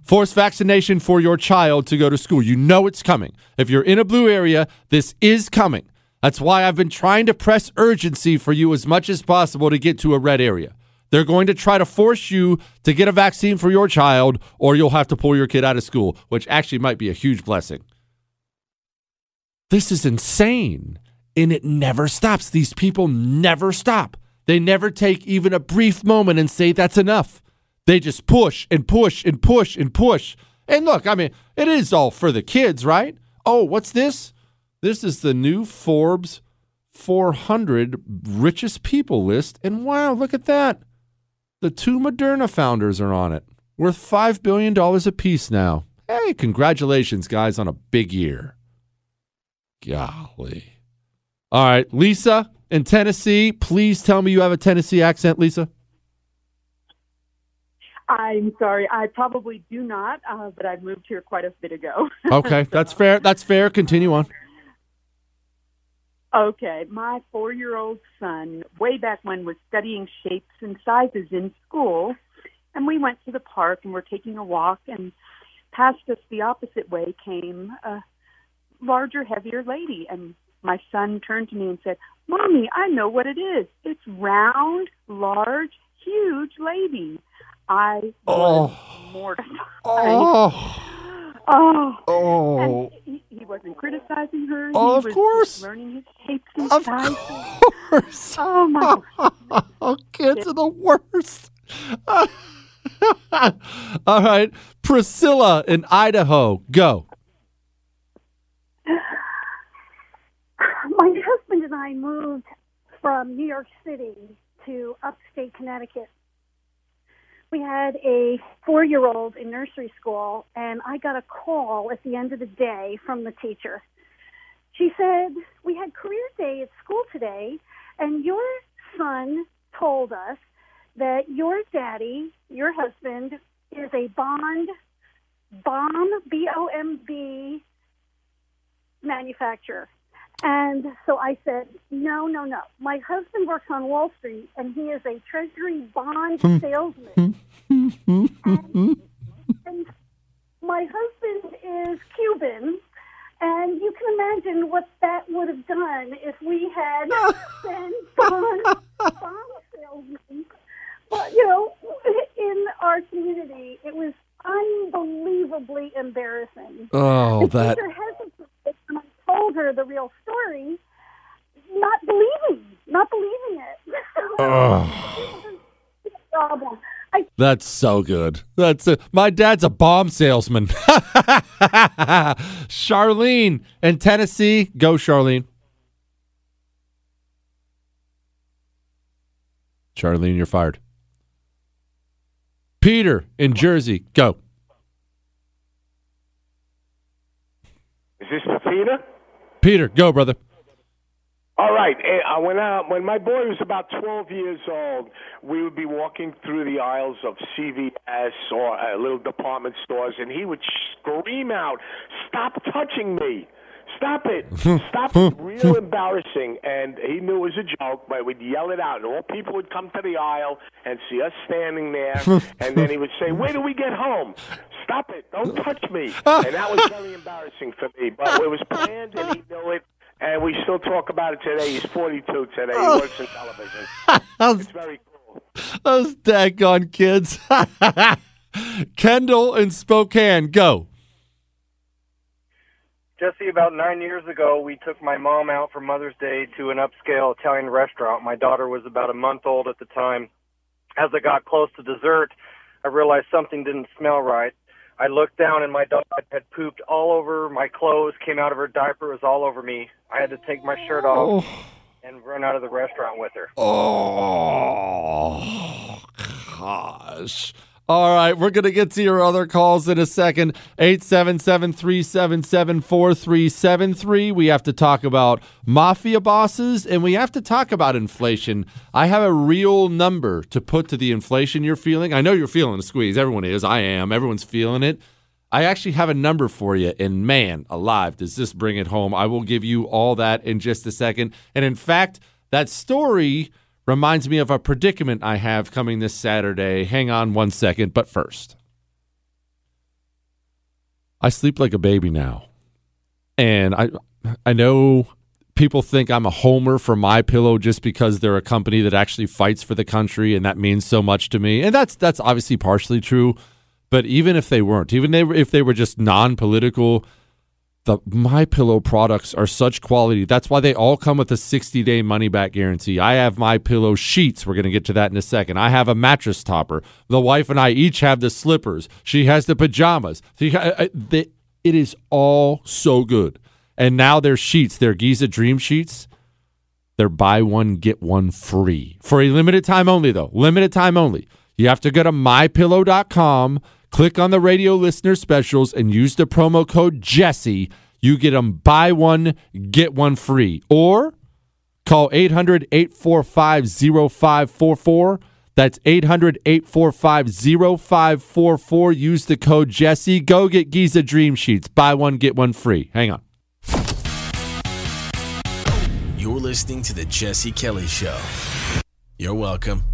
Force vaccination for your child to go to school. You know it's coming. If you're in a blue area, this is coming. That's why I've been trying to press urgency for you as much as possible to get to a red area. They're going to try to force you to get a vaccine for your child, or you'll have to pull your kid out of school, which actually might be a huge blessing. This is insane. And it never stops. These people never stop. They never take even a brief moment and say that's enough. They just push and push and push and push. And look, I mean, it is all for the kids, right? Oh, what's this? This is the new Forbes 400 richest people list. And wow, look at that. The two Moderna founders are on it, worth $5 billion apiece now. Hey, congratulations, guys, on a big year. Golly. All right, Lisa in Tennessee, please tell me you have a Tennessee accent, Lisa. I'm sorry, I probably do not, uh, but I moved here quite a bit ago. Okay, that's fair. That's fair. Continue on. Okay, my four year old son, way back when, was studying shapes and sizes in school. And we went to the park and were taking a walk, and past us the opposite way came a larger, heavier lady. And my son turned to me and said, Mommy, I know what it is. It's round, large, huge lady. I was Oh. mortified. Oh. Oh. Oh. And he, he wasn't criticizing her. Oh, he of was course. Learning his shapes and Of sizes. course. Oh my. Oh, kids are the worst. All right, Priscilla in Idaho, go. My husband and I moved from New York City to upstate Connecticut. We had a four year old in nursery school, and I got a call at the end of the day from the teacher. She said, We had career day at school today, and your son told us that your daddy, your husband, is a bond, bomb, B O M B manufacturer. And so I said, no, no, no. My husband works on Wall Street, and he is a Treasury bond hmm. salesman. Hmm. and my husband is Cuban, and you can imagine what that would have done if we had been bond, bond salesmen. But, you know, in our community, it was unbelievably embarrassing. Oh, the that- teacher hesitated when I told her the real story, not believing, not believing it. Oh, Problem. That's so good. That's a, my dad's a bomb salesman. Charlene in Tennessee, go, Charlene. Charlene, you're fired. Peter in Jersey, go. Is this for Peter? Peter, go, brother. All right. eh, When uh, when my boy was about 12 years old, we would be walking through the aisles of CVS or uh, little department stores, and he would scream out, "Stop touching me! Stop it! Stop it!" Real embarrassing. And he knew it was a joke, but we'd yell it out, and all people would come to the aisle and see us standing there, and then he would say, "Where do we get home?" Stop it! Don't touch me! And that was very embarrassing for me, but it was planned, and he knew it. And we still talk about it today. He's 42 today. He works in television. It's very cool. Those daggone kids. Kendall in Spokane, go. Jesse, about nine years ago, we took my mom out for Mother's Day to an upscale Italian restaurant. My daughter was about a month old at the time. As I got close to dessert, I realized something didn't smell right. I looked down and my daughter had pooped all over my clothes, came out of her diaper, was all over me. I had to take my shirt off oh. and run out of the restaurant with her. Oh, gosh. All right, we're going to get to your other calls in a second. 877 377 4373. We have to talk about mafia bosses and we have to talk about inflation. I have a real number to put to the inflation you're feeling. I know you're feeling a squeeze. Everyone is. I am. Everyone's feeling it. I actually have a number for you, and man, alive, does this bring it home. I will give you all that in just a second. And in fact, that story reminds me of a predicament I have coming this Saturday. Hang on one second, but first. I sleep like a baby now. And I I know people think I'm a homer for my pillow just because they're a company that actually fights for the country and that means so much to me. And that's that's obviously partially true, but even if they weren't, even if they were just non-political, the my pillow products are such quality. That's why they all come with a 60-day money back guarantee. I have my pillow sheets. We're going to get to that in a second. I have a mattress topper. The wife and I each have the slippers. She has the pajamas. I, uh, uh, they, it is all so good. And now their sheets, their Giza Dream sheets, they're buy one get one free for a limited time only though. Limited time only. You have to go to mypillow.com, click on the radio listener specials and use the promo code Jesse. You get them buy one get one free or call 800-845-0544. That's 800-845-0544. Use the code Jesse. Go get Giza Dream Sheets. Buy one get one free. Hang on. You're listening to The Jesse Kelly Show. You're welcome.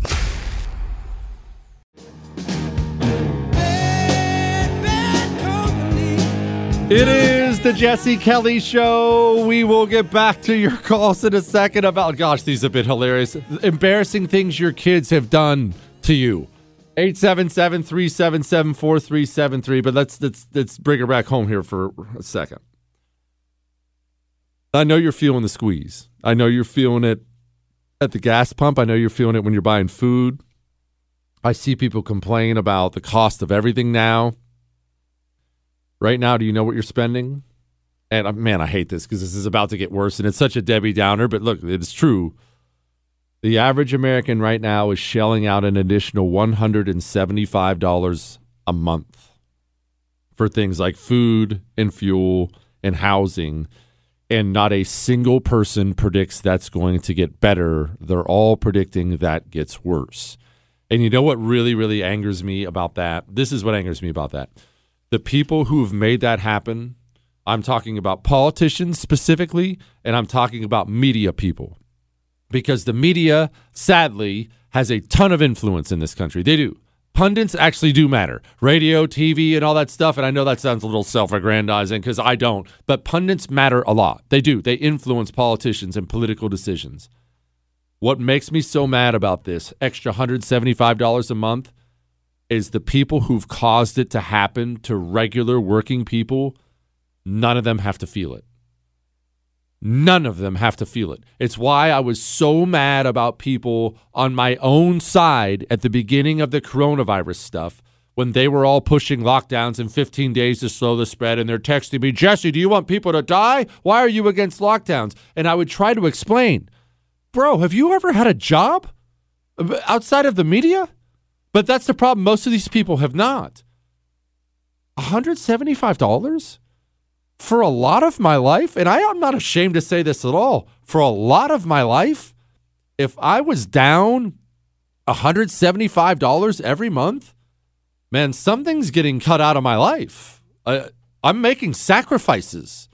It is the Jesse Kelly Show. We will get back to your calls in a second about, gosh, these have been hilarious. Embarrassing things your kids have done to you. 877 377 4373. But let's, let's, let's bring her back home here for a second. I know you're feeling the squeeze. I know you're feeling it at the gas pump. I know you're feeling it when you're buying food. I see people complain about the cost of everything now. Right now, do you know what you're spending? And uh, man, I hate this because this is about to get worse and it's such a Debbie Downer, but look, it's true. The average American right now is shelling out an additional $175 a month for things like food and fuel and housing. And not a single person predicts that's going to get better. They're all predicting that gets worse. And you know what really, really angers me about that? This is what angers me about that the people who've made that happen, I'm talking about politicians specifically, and I'm talking about media people. Because the media, sadly, has a ton of influence in this country. They do. Pundits actually do matter. Radio, TV, and all that stuff. And I know that sounds a little self aggrandizing because I don't, but pundits matter a lot. They do. They influence politicians and political decisions. What makes me so mad about this extra $175 a month is the people who've caused it to happen to regular working people, none of them have to feel it. None of them have to feel it. It's why I was so mad about people on my own side at the beginning of the coronavirus stuff when they were all pushing lockdowns in 15 days to slow the spread. And they're texting me, Jesse, do you want people to die? Why are you against lockdowns? And I would try to explain, bro, have you ever had a job outside of the media? But that's the problem. Most of these people have not. $175 for a lot of my life, and I am not ashamed to say this at all. For a lot of my life, if I was down $175 every month, man, something's getting cut out of my life. Uh, I'm making sacrifices.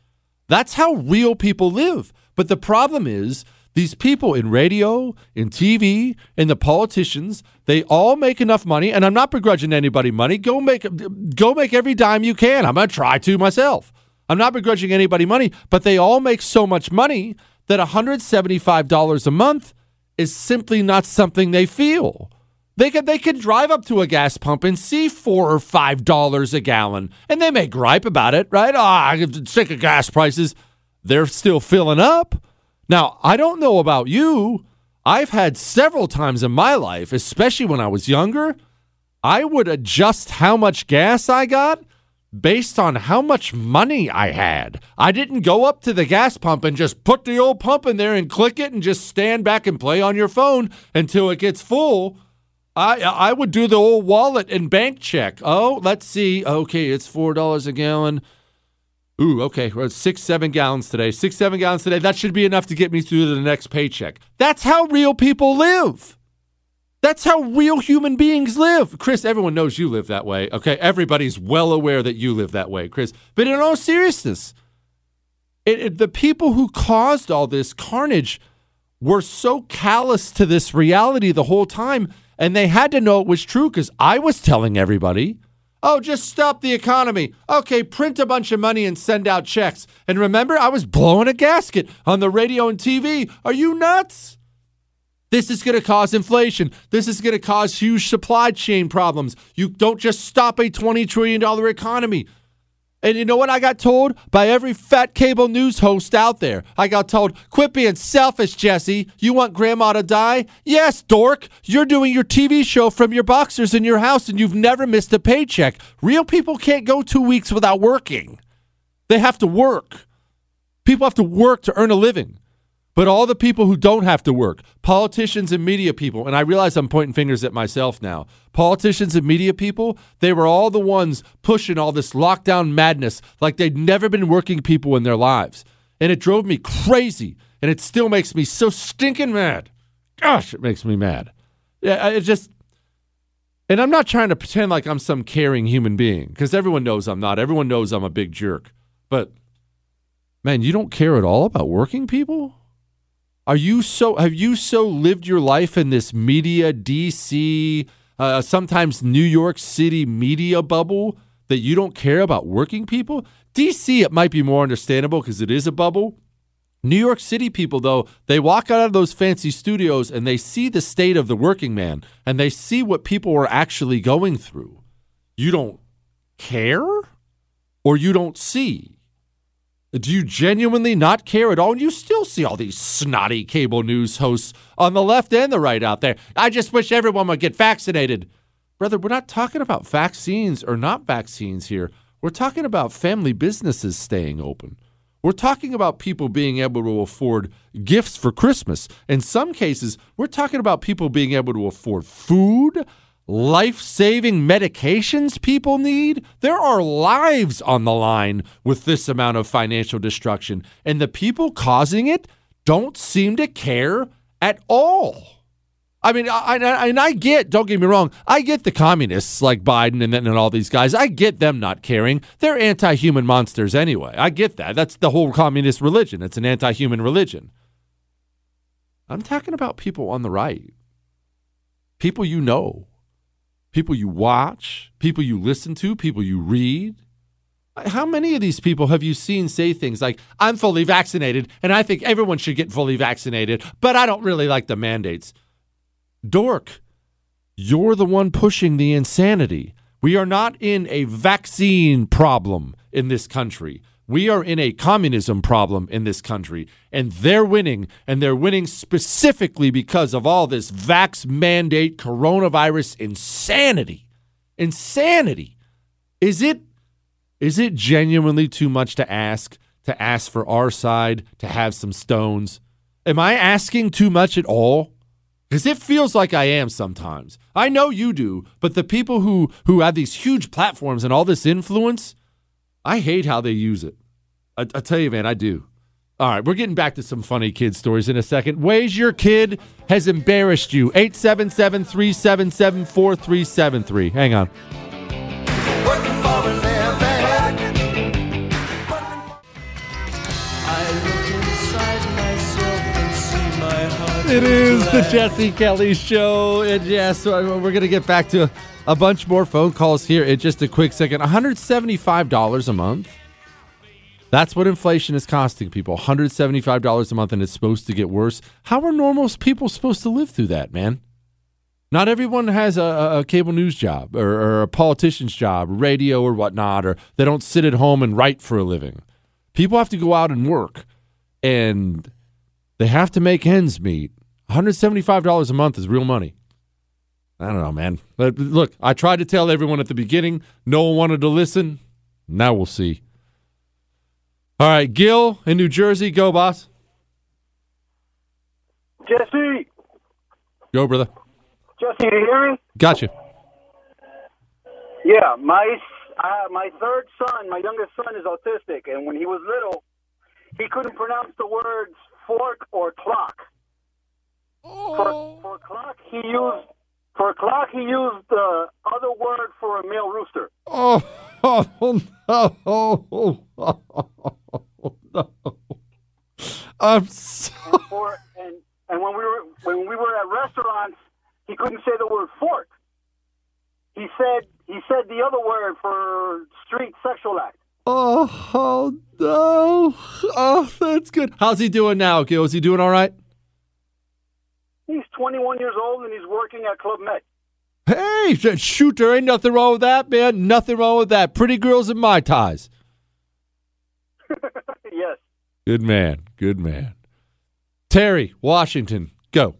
That's how real people live. But the problem is, these people in radio, in TV, and the politicians, they all make enough money, and I'm not begrudging anybody money. Go make go make every dime you can. I'm gonna try to myself. I'm not begrudging anybody money, but they all make so much money that $175 a month is simply not something they feel. They could they could drive up to a gas pump and see four or five dollars a gallon, and they may gripe about it, right? Ah, oh, sick of gas prices. They're still filling up. Now, I don't know about you. I've had several times in my life, especially when I was younger, I would adjust how much gas I got based on how much money I had. I didn't go up to the gas pump and just put the old pump in there and click it and just stand back and play on your phone until it gets full. I I would do the old wallet and bank check. Oh, let's see. Okay, it's four dollars a gallon. Ooh, okay. We're six, seven gallons today. Six, seven gallons today. That should be enough to get me through to the next paycheck. That's how real people live. That's how real human beings live. Chris, everyone knows you live that way. Okay. Everybody's well aware that you live that way, Chris. But in all seriousness, it, it, the people who caused all this carnage were so callous to this reality the whole time, and they had to know it was true because I was telling everybody. Oh, just stop the economy. Okay, print a bunch of money and send out checks. And remember, I was blowing a gasket on the radio and TV. Are you nuts? This is going to cause inflation. This is going to cause huge supply chain problems. You don't just stop a $20 trillion economy. And you know what I got told by every fat cable news host out there? I got told, quit being selfish, Jesse. You want grandma to die? Yes, dork. You're doing your TV show from your boxers in your house and you've never missed a paycheck. Real people can't go two weeks without working, they have to work. People have to work to earn a living. But all the people who don't have to work, politicians and media people, and I realize I'm pointing fingers at myself now. Politicians and media people, they were all the ones pushing all this lockdown madness like they'd never been working people in their lives. And it drove me crazy. And it still makes me so stinking mad. Gosh, it makes me mad. Yeah, it just. And I'm not trying to pretend like I'm some caring human being because everyone knows I'm not. Everyone knows I'm a big jerk. But man, you don't care at all about working people? Are you so have you so lived your life in this media DC uh, sometimes New York City media bubble that you don't care about working people? DC it might be more understandable because it is a bubble. New York City people though, they walk out of those fancy studios and they see the state of the working man and they see what people are actually going through. You don't care or you don't see. Do you genuinely not care at all? And you still see all these snotty cable news hosts on the left and the right out there. I just wish everyone would get vaccinated. Brother, we're not talking about vaccines or not vaccines here. We're talking about family businesses staying open. We're talking about people being able to afford gifts for Christmas. In some cases, we're talking about people being able to afford food, life saving medications people need. There are lives on the line with this amount of financial destruction, and the people causing it don't seem to care at all. I mean, I, I, and I get, don't get me wrong, I get the communists like Biden and, and all these guys. I get them not caring. They're anti human monsters anyway. I get that. That's the whole communist religion, it's an anti human religion. I'm talking about people on the right, people you know people you watch, people you listen to, people you read. How many of these people have you seen say things like, I'm fully vaccinated and I think everyone should get fully vaccinated, but I don't really like the mandates? Dork, you're the one pushing the insanity. We are not in a vaccine problem in this country. We are in a communism problem in this country, and they're winning, and they're winning specifically because of all this vax mandate coronavirus insanity. Insanity. Is it is it genuinely too much to ask to ask for our side to have some stones? Am I asking too much at all? Because it feels like I am sometimes. I know you do, but the people who who have these huge platforms and all this influence, I hate how they use it. I, I tell you, man, I do. All right, we're getting back to some funny kid stories in a second. Ways your kid has embarrassed you. 877 377 4373. Hang on. It is the Jesse Kelly Show. And yes, we're going to get back to a bunch more phone calls here in just a quick second. $175 a month. That's what inflation is costing people $175 a month, and it's supposed to get worse. How are normal people supposed to live through that, man? Not everyone has a, a cable news job or, or, a politician's job, radio or whatnot, or they don't sit at home and write for a living. People have to go out and work, and they have to make ends meet. $175 a month is real money. I don't know, man. But look, I tried to tell everyone at the beginning. No one wanted to listen. Now we'll see. All right, Gil in New Jersey. Go, boss. Jesse. Go, brother. Jesse, you hear me? Gotcha. Yeah, my uh, my third son, my youngest son, is autistic, and when he was little, he couldn't pronounce the words fork or clock. For, for clock, he used for clock he used the other word for a male rooster. Oh, oh no! Oh, no! I'm so. And, for, and and when we were when we were at restaurants, he couldn't say the word fork. He said He said the other word for street sexual act. Oh, oh no. Oh, that's good. How's he doing now, Gil? Is he doing all right? He's 21 years old and he's working at Club Med. Hey, sh- shoot, there ain't nothing wrong with that, man. Nothing wrong with that. Pretty girls and mai tais. yes. Good man. Good man. Terry, Washington, go.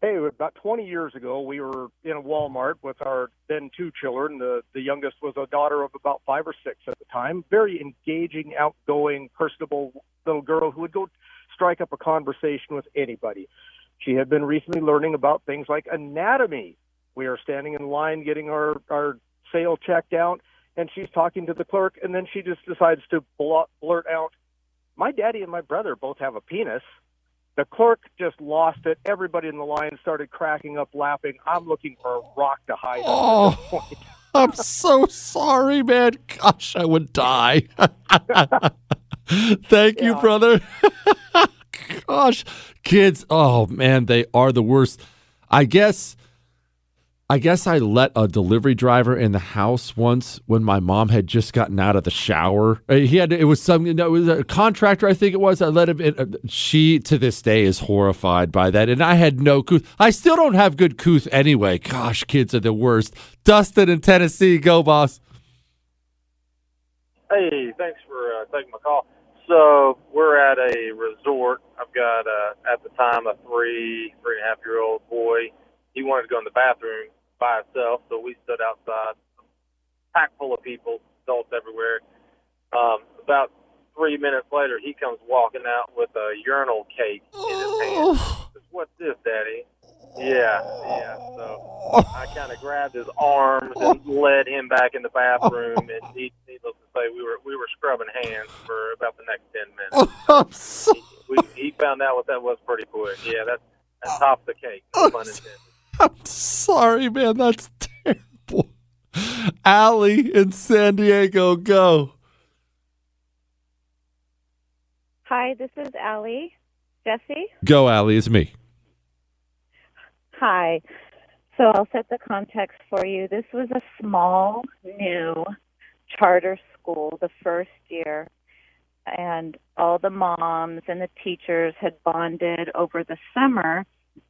Hey, about 20 years ago, we were in a Walmart with our then two children. The the youngest was a daughter of about five or six at the time. Very engaging, outgoing, personable little girl who would go strike up a conversation with anybody. She had been recently learning about things like anatomy. We are standing in line getting our our sale checked out, and she's talking to the clerk, and then she just decides to blurt, out, "My daddy and my brother both have a penis." The clerk just lost it. Everybody in the line started cracking up, laughing. I'm looking for a rock to hide. Oh. I'm so sorry, man. Gosh, I would die. Thank you, brother. Gosh, kids. Oh man, they are the worst. I guess. I guess I let a delivery driver in the house once when my mom had just gotten out of the shower. Uh, He had it was some it was a contractor I think it was. I let him in. Uh, She to this day is horrified by that, and I had no couth. I still don't have good couth anyway. Gosh, kids are the worst. Dustin in Tennessee, go boss. Hey, thanks for uh, taking my call. So we're at a resort. I've got uh, at the time a three, three and a half year old boy. He wanted to go in the bathroom by himself, so we stood outside, pack full of people, adults everywhere. Um, about three minutes later, he comes walking out with a urinal cake in his hand. Says, What's this, Daddy? Yeah, yeah. So I kind of grabbed his arms and led him back in the bathroom, and he, needless to say, we were we were scrubbing hands for about the next ten minutes. I'm so We, he found out what that was pretty quick. Yeah, that's that's top the cake. No pun intended. I'm sorry, man. That's terrible. Allie in San Diego, go. Hi, this is Allie. Jesse? Go, Allie. It's me. Hi. So I'll set the context for you. This was a small, new charter school the first year, and all the moms and the teachers had bonded over the summer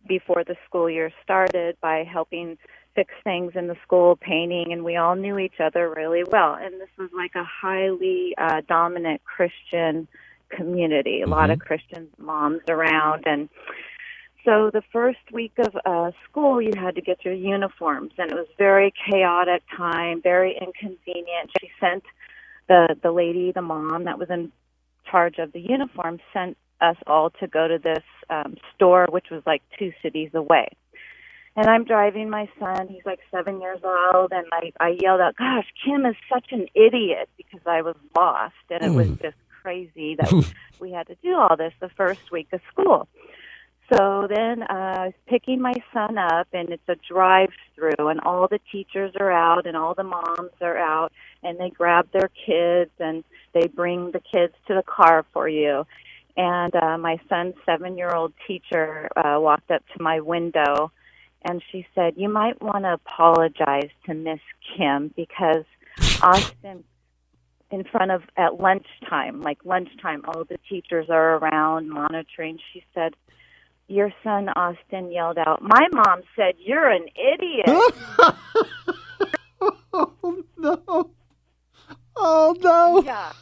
before the school year started by helping fix things in the school, painting, and we all knew each other really well. And this was like a highly uh, dominant Christian community, a lot of Christian moms around, and so the first week of uh, school, you had to get your uniforms, and it was very chaotic time, very inconvenient. She sent the the lady, the mom that was in charge of the uniform, sent us all to go to this um, store, which was like two cities away. And I'm driving my son. He's like seven years old, and I I yelled out, "Gosh, Kim is such an idiot!" because I was lost, and it was just crazy that we had to do all this the first week of school. So then uh, I was picking my son up, and it's a drive-through, and all the teachers are out, and all the moms are out, and they grab their kids, and they bring the kids to the car for you. And uh, my son's seven-year-old teacher uh, walked up to my window, and she said, "You might want to apologize to Miss Kim because Austin." in front of at lunchtime, like lunchtime, all the teachers are around monitoring. She said, Your son Austin yelled out, My mom said you're an idiot. oh no. Oh no. Yeah.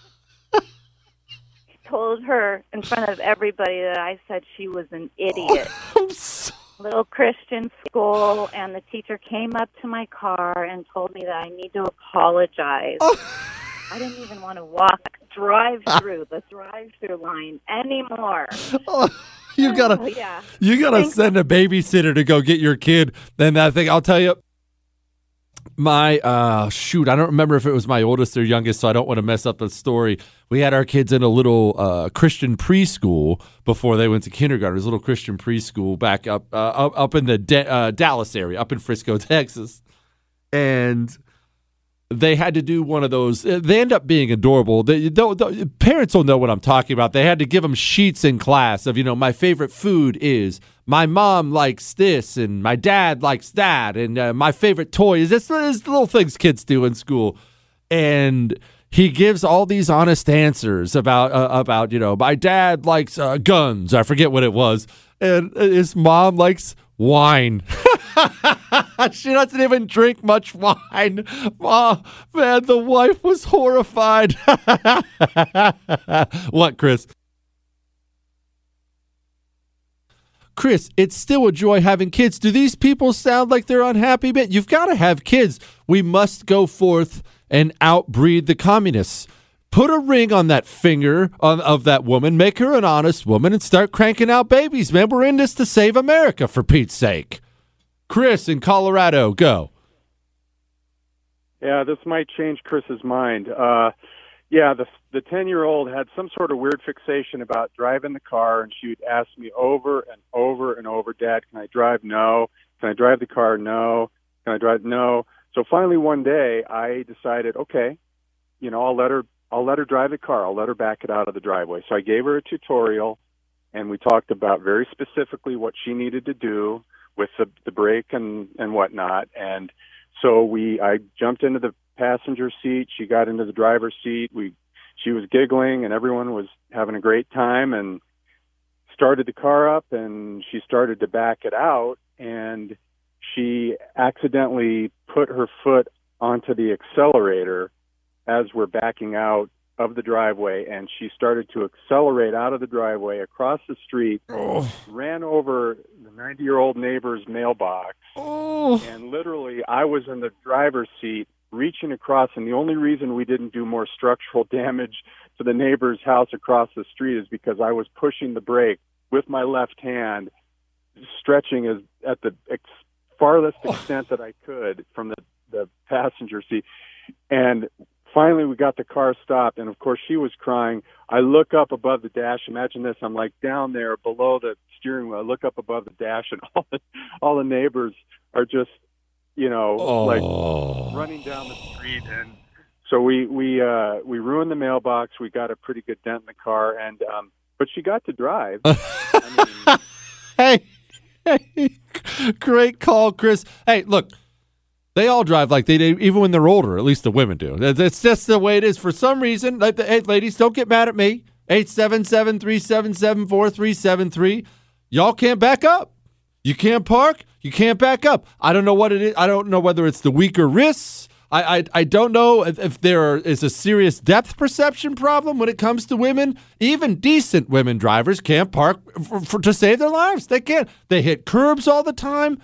he Told her in front of everybody that I said she was an idiot. Little Christian school, and the teacher came up to my car and told me that I need to apologize. Oh. I didn't even want to walk drive through the drive through line anymore. Oh, you gotta, Oh, yeah. you gotta Thank- send a babysitter to go get your kid. Then I think I'll tell you. My uh shoot, I don't remember if it was my oldest or youngest, so I don't want to mess up the story. We had our kids in a little uh, Christian preschool before they went to kindergarten. It was a little Christian preschool back up uh, up, in the Da- uh, Dallas area, up in Frisco, Texas, and they had to do one of those. uh, They end up being adorable. They, they'll- they'll- parents will know what I'm talking about. They had to give them sheets in class of, you know, my favorite food is. My mom likes this, and my dad likes that, and uh, my favorite toy is this. This little things kids do in school, and he gives all these honest answers about uh, about you know my dad likes uh, guns. I forget what it was, and his mom likes wine. she doesn't even drink much wine. Oh, man, the wife was horrified. what, Chris? Chris, it's still a joy having kids. Do these people sound like they're unhappy? But you've got to have kids. We must go forth and outbreed the communists. Put a ring on that finger on, of that woman, make her an honest woman, and start cranking out babies, man. We're in this to save America, for Pete's sake. Chris in Colorado, go. Yeah, this might change Chris's mind. Uh, yeah, the the ten year old had some sort of weird fixation about driving the car, and she would ask me over and over and over, "Dad, can I drive? No. Can I drive the car? No. Can I drive? No." So finally, one day, I decided, okay, you know, I'll let her. I'll let her drive the car. I'll let her back it out of the driveway. So I gave her a tutorial, and we talked about very specifically what she needed to do with the the brake and and whatnot. And so we, I jumped into the passenger seat. She got into the driver's seat. We, she was giggling, and everyone was having a great time. And started the car up, and she started to back it out, and she accidentally put her foot onto the accelerator as we're backing out of the driveway and she started to accelerate out of the driveway across the street oh. ran over the 90 year old neighbor's mailbox oh. and literally i was in the driver's seat reaching across and the only reason we didn't do more structural damage to the neighbor's house across the street is because i was pushing the brake with my left hand stretching as at the ex- farthest oh. extent that i could from the the passenger seat. And finally we got the car stopped and of course she was crying. I look up above the dash. Imagine this. I'm like down there below the steering wheel. I look up above the dash and all the all the neighbors are just you know like running down the street. And so we we uh we ruined the mailbox. We got a pretty good dent in the car and um but she got to drive. Hey, hey, great call, Chris. Hey, look, they all drive like they do, even when they're older. At least the women do. That's- just the way it is. For some reason, like the, hey, ladies, don't get mad at me. 877 377 4373. Y'all can't back up. You can't park. You can't back up. I don't know what it is. I don't know whether it's the weaker wrists. I, I, I don't know if, if there is a serious depth perception problem when it comes to women. Even decent women drivers can't park for, for, to save their lives. They can't. They hit curbs all the time.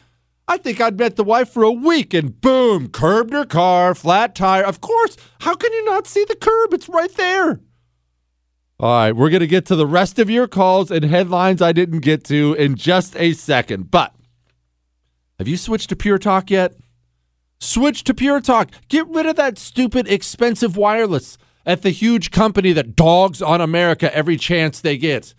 I think I'd met the wife for a week and boom, curbed her car, flat tire. Of course. How can you not see the curb? It's right there. All right, we're going to get to the rest of your calls and headlines I didn't get to in just a second. But have you switched to Pure Talk yet? Switch to Pure Talk. Get rid of that stupid, expensive wireless at the huge company that dogs on America every chance they get.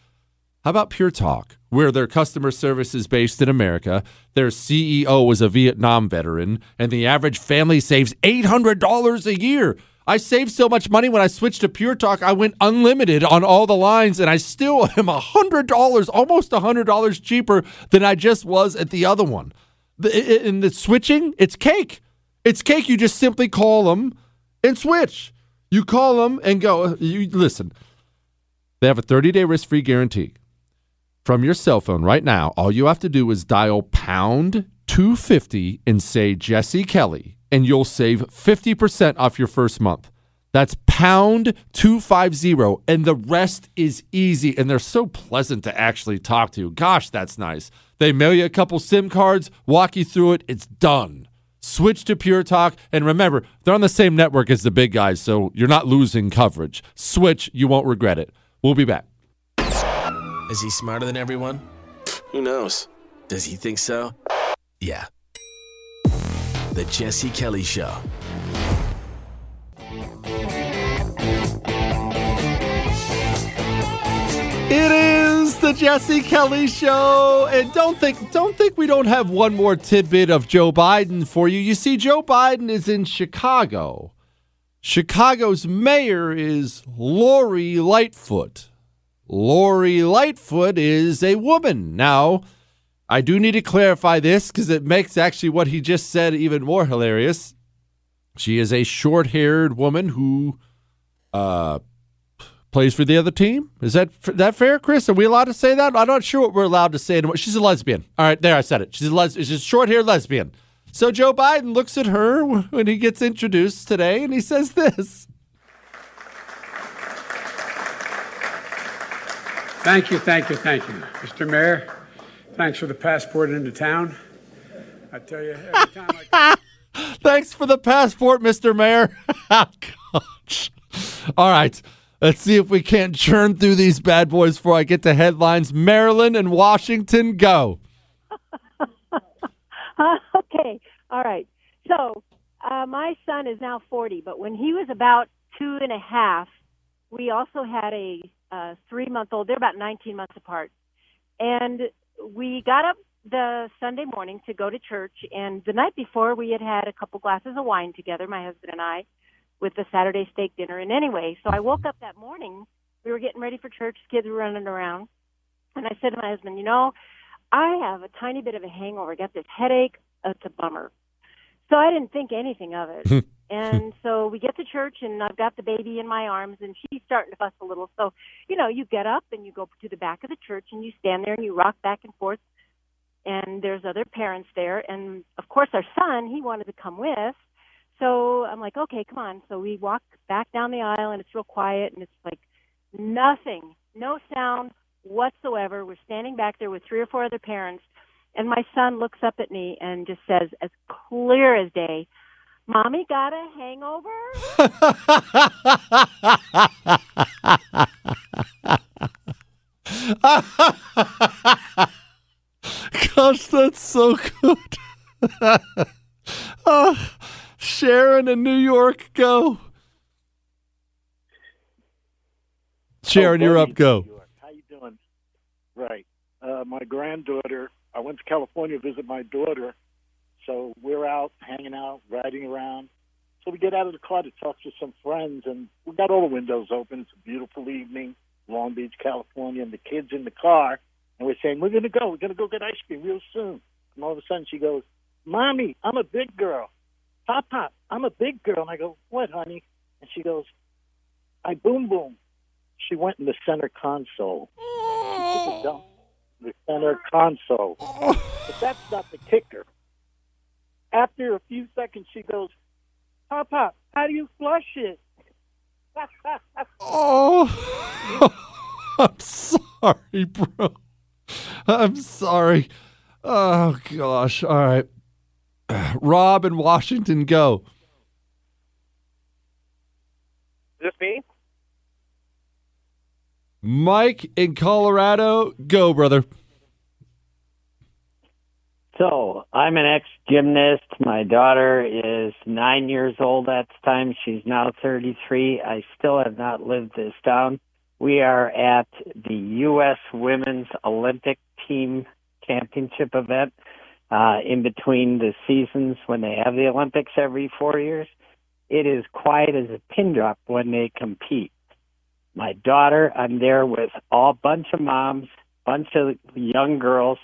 How about Pure Talk, where their customer service is based in America? Their CEO was a Vietnam veteran, and the average family saves $800 a year. I saved so much money when I switched to Pure Talk, I went unlimited on all the lines, and I still am $100, almost $100 cheaper than I just was at the other one. In the switching, it's cake. It's cake. You just simply call them and switch. You call them and go. Uh, you listen. They have a 30-day risk-free guarantee. From your cell phone right now, all you have to do is dial pound 250 and say Jesse Kelly, and you'll save 50% off your first month. That's pound 250, and the rest is easy. And they're so pleasant to actually talk to. Gosh, that's nice. They mail you a couple SIM cards, walk you through it, it's done. Switch to Pure Talk, and remember, they're on the same network as the big guys, so you're not losing coverage. Switch, you won't regret it. We'll be back. Is he smarter than everyone? Who knows? Does he think so? Yeah. The Jesse Kelly Show. It is the Jesse Kelly show, and don't think don't think we don't have one more tidbit of Joe Biden for you. You see, Joe Biden is in Chicago Chicago's mayor is Lori Lightfoot. Lori Lightfoot is a woman. Now, I do need to clarify this because it makes actually what he just said even more hilarious. She is a short haired woman who uh, plays for the other team. Is that that fair, Chris? Are we allowed to say that? I'm not sure what we're allowed to say. anymore. She's a lesbian. All right, there I said it. She's a les- she's a short haired lesbian. So Joe Biden looks at her when he gets introduced today, and he says this. Thank you, thank you, thank you. Mr. Mayor, thanks for the passport into town. I tell you, every time I Thanks for the passport, Mr. Mayor. Gosh. All right. Let's see if we can't churn through these bad boys before I get to headlines. Marilyn and Washington, go. okay. All right. So, uh, my son is now 40, but when he was about two and a half, we also had a uh, three month old. They're about 19 months apart. And we got up the Sunday morning to go to church. And the night before, we had had a couple glasses of wine together, my husband and I, with the Saturday steak dinner. And anyway, so I woke up that morning. We were getting ready for church. Kids were running around. And I said to my husband, you know, I have a tiny bit of a hangover. I got this headache. It's a bummer. So I didn't think anything of it. and so we get to church, and I've got the baby in my arms, and she's starting to fuss a little. So, you know, you get up and you go to the back of the church, and you stand there and you rock back and forth. And there's other parents there, and of course our son, he wanted to come with. So I'm like, okay, come on. So we walk back down the aisle, and it's real quiet, and it's like nothing, no sound whatsoever. We're standing back there with three or four other parents, and my son looks up at me and just says, as clear as day, Mommy got a hangover? Gosh, that's so good. Ah, Sharon in New York, go. Sharon, you're up, go. How you doing? Right. Uh, my granddaughter. I went to California to visit my daughter, so we're out hanging out, riding around. So we get out of the car to talk to some friends, and we got all the windows open. It's a beautiful evening, Long Beach, California, and the kids in the car, and we're saying we're going to go. We're going to go get ice cream real soon. And all of a sudden, she goes, "Mommy, I'm a big girl. Pop, pop, I'm a big girl." And I go, "What, honey?" And she goes, "I boom boom." She went in the center console. She took a dump in the center console. But that's not the kicker. After a few seconds, she goes, Pop, Pop, how do you flush it? Oh, I'm sorry, bro. I'm sorry. Oh, gosh. All right. Rob in Washington, go. Is this me? Mike in Colorado, go, brother. So I'm an ex gymnast. My daughter is nine years old at the time. She's now 33. I still have not lived this down. We are at the U.S. Women's Olympic Team Championship event uh, in between the seasons when they have the Olympics every four years. It is quiet as a pin drop when they compete. My daughter, I'm there with all bunch of moms, bunch of young girls,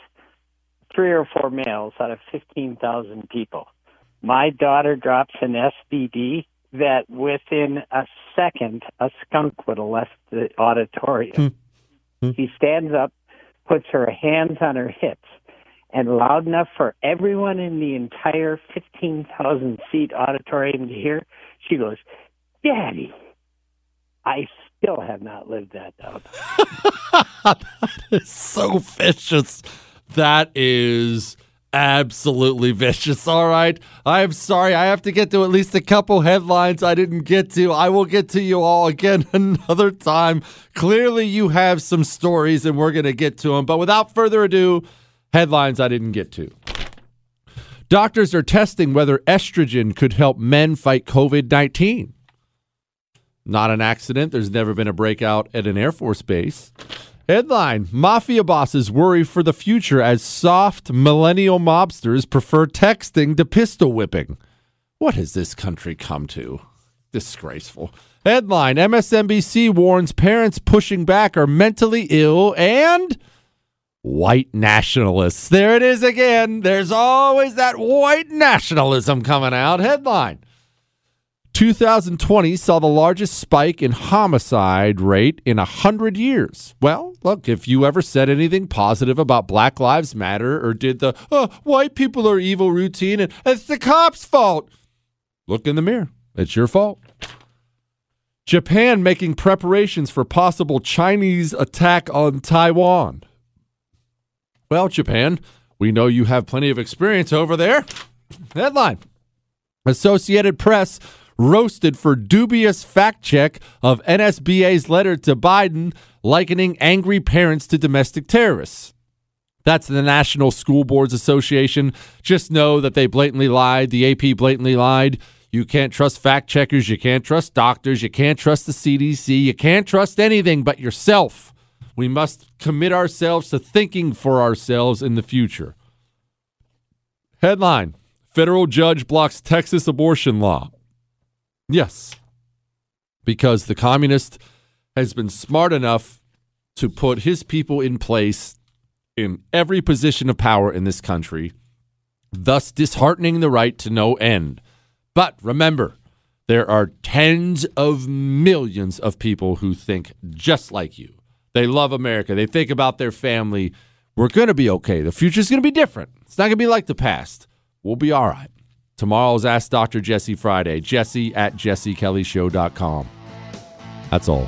three or four males out of 15,000 people. My daughter drops an SBD that within a second, a skunk would have left the auditorium. Hmm. Hmm. She stands up, puts her hands on her hips, and loud enough for everyone in the entire 15,000 seat auditorium to hear, she goes, Daddy, I still have not lived that down. that is so vicious. That is absolutely vicious. All right. I'm sorry. I have to get to at least a couple headlines I didn't get to. I will get to you all again another time. Clearly, you have some stories, and we're going to get to them. But without further ado, headlines I didn't get to. Doctors are testing whether estrogen could help men fight COVID 19. Not an accident. There's never been a breakout at an Air Force base. Headline Mafia bosses worry for the future as soft millennial mobsters prefer texting to pistol whipping. What has this country come to? Disgraceful. Headline MSNBC warns parents pushing back are mentally ill and white nationalists. There it is again. There's always that white nationalism coming out. Headline 2020 saw the largest spike in homicide rate in 100 years. Well, look, if you ever said anything positive about Black Lives Matter or did the oh, white people are evil routine and it's the cops' fault, look in the mirror. It's your fault. Japan making preparations for possible Chinese attack on Taiwan. Well, Japan, we know you have plenty of experience over there. Headline Associated Press roasted for dubious fact check of NSBA's letter to Biden likening angry parents to domestic terrorists. That's the National School Boards Association. Just know that they blatantly lied. The AP blatantly lied. You can't trust fact checkers. You can't trust doctors. You can't trust the CDC. You can't trust anything but yourself. We must commit ourselves to thinking for ourselves in the future. Headline Federal judge blocks Texas abortion law. Yes, because the communist has been smart enough to put his people in place in every position of power in this country, thus disheartening the right to no end. But remember, there are tens of millions of people who think just like you. They love America. They think about their family. We're going to be okay. The future's going to be different. It's not going to be like the past. We'll be all right. Tomorrow's Ask Dr. Jesse Friday. Jesse at jessekellyshow.com. That's all.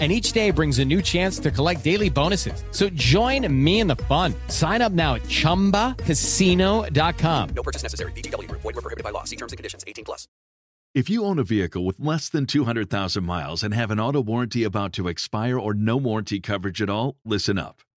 and each day brings a new chance to collect daily bonuses. So join me in the fun. Sign up now at ChumbaCasino.com. No purchase necessary. VGW. Void were prohibited by law. See terms and conditions. 18 plus. If you own a vehicle with less than 200,000 miles and have an auto warranty about to expire or no warranty coverage at all, listen up.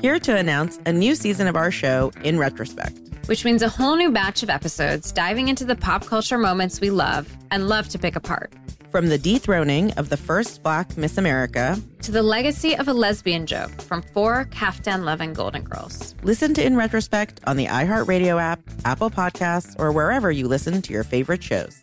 here to announce a new season of our show in retrospect. Which means a whole new batch of episodes diving into the pop culture moments we love and love to pick apart. From the dethroning of the first black Miss America to the legacy of a lesbian joke from four Kaftan loving Golden Girls. Listen to In Retrospect on the iHeartRadio app, Apple Podcasts, or wherever you listen to your favorite shows.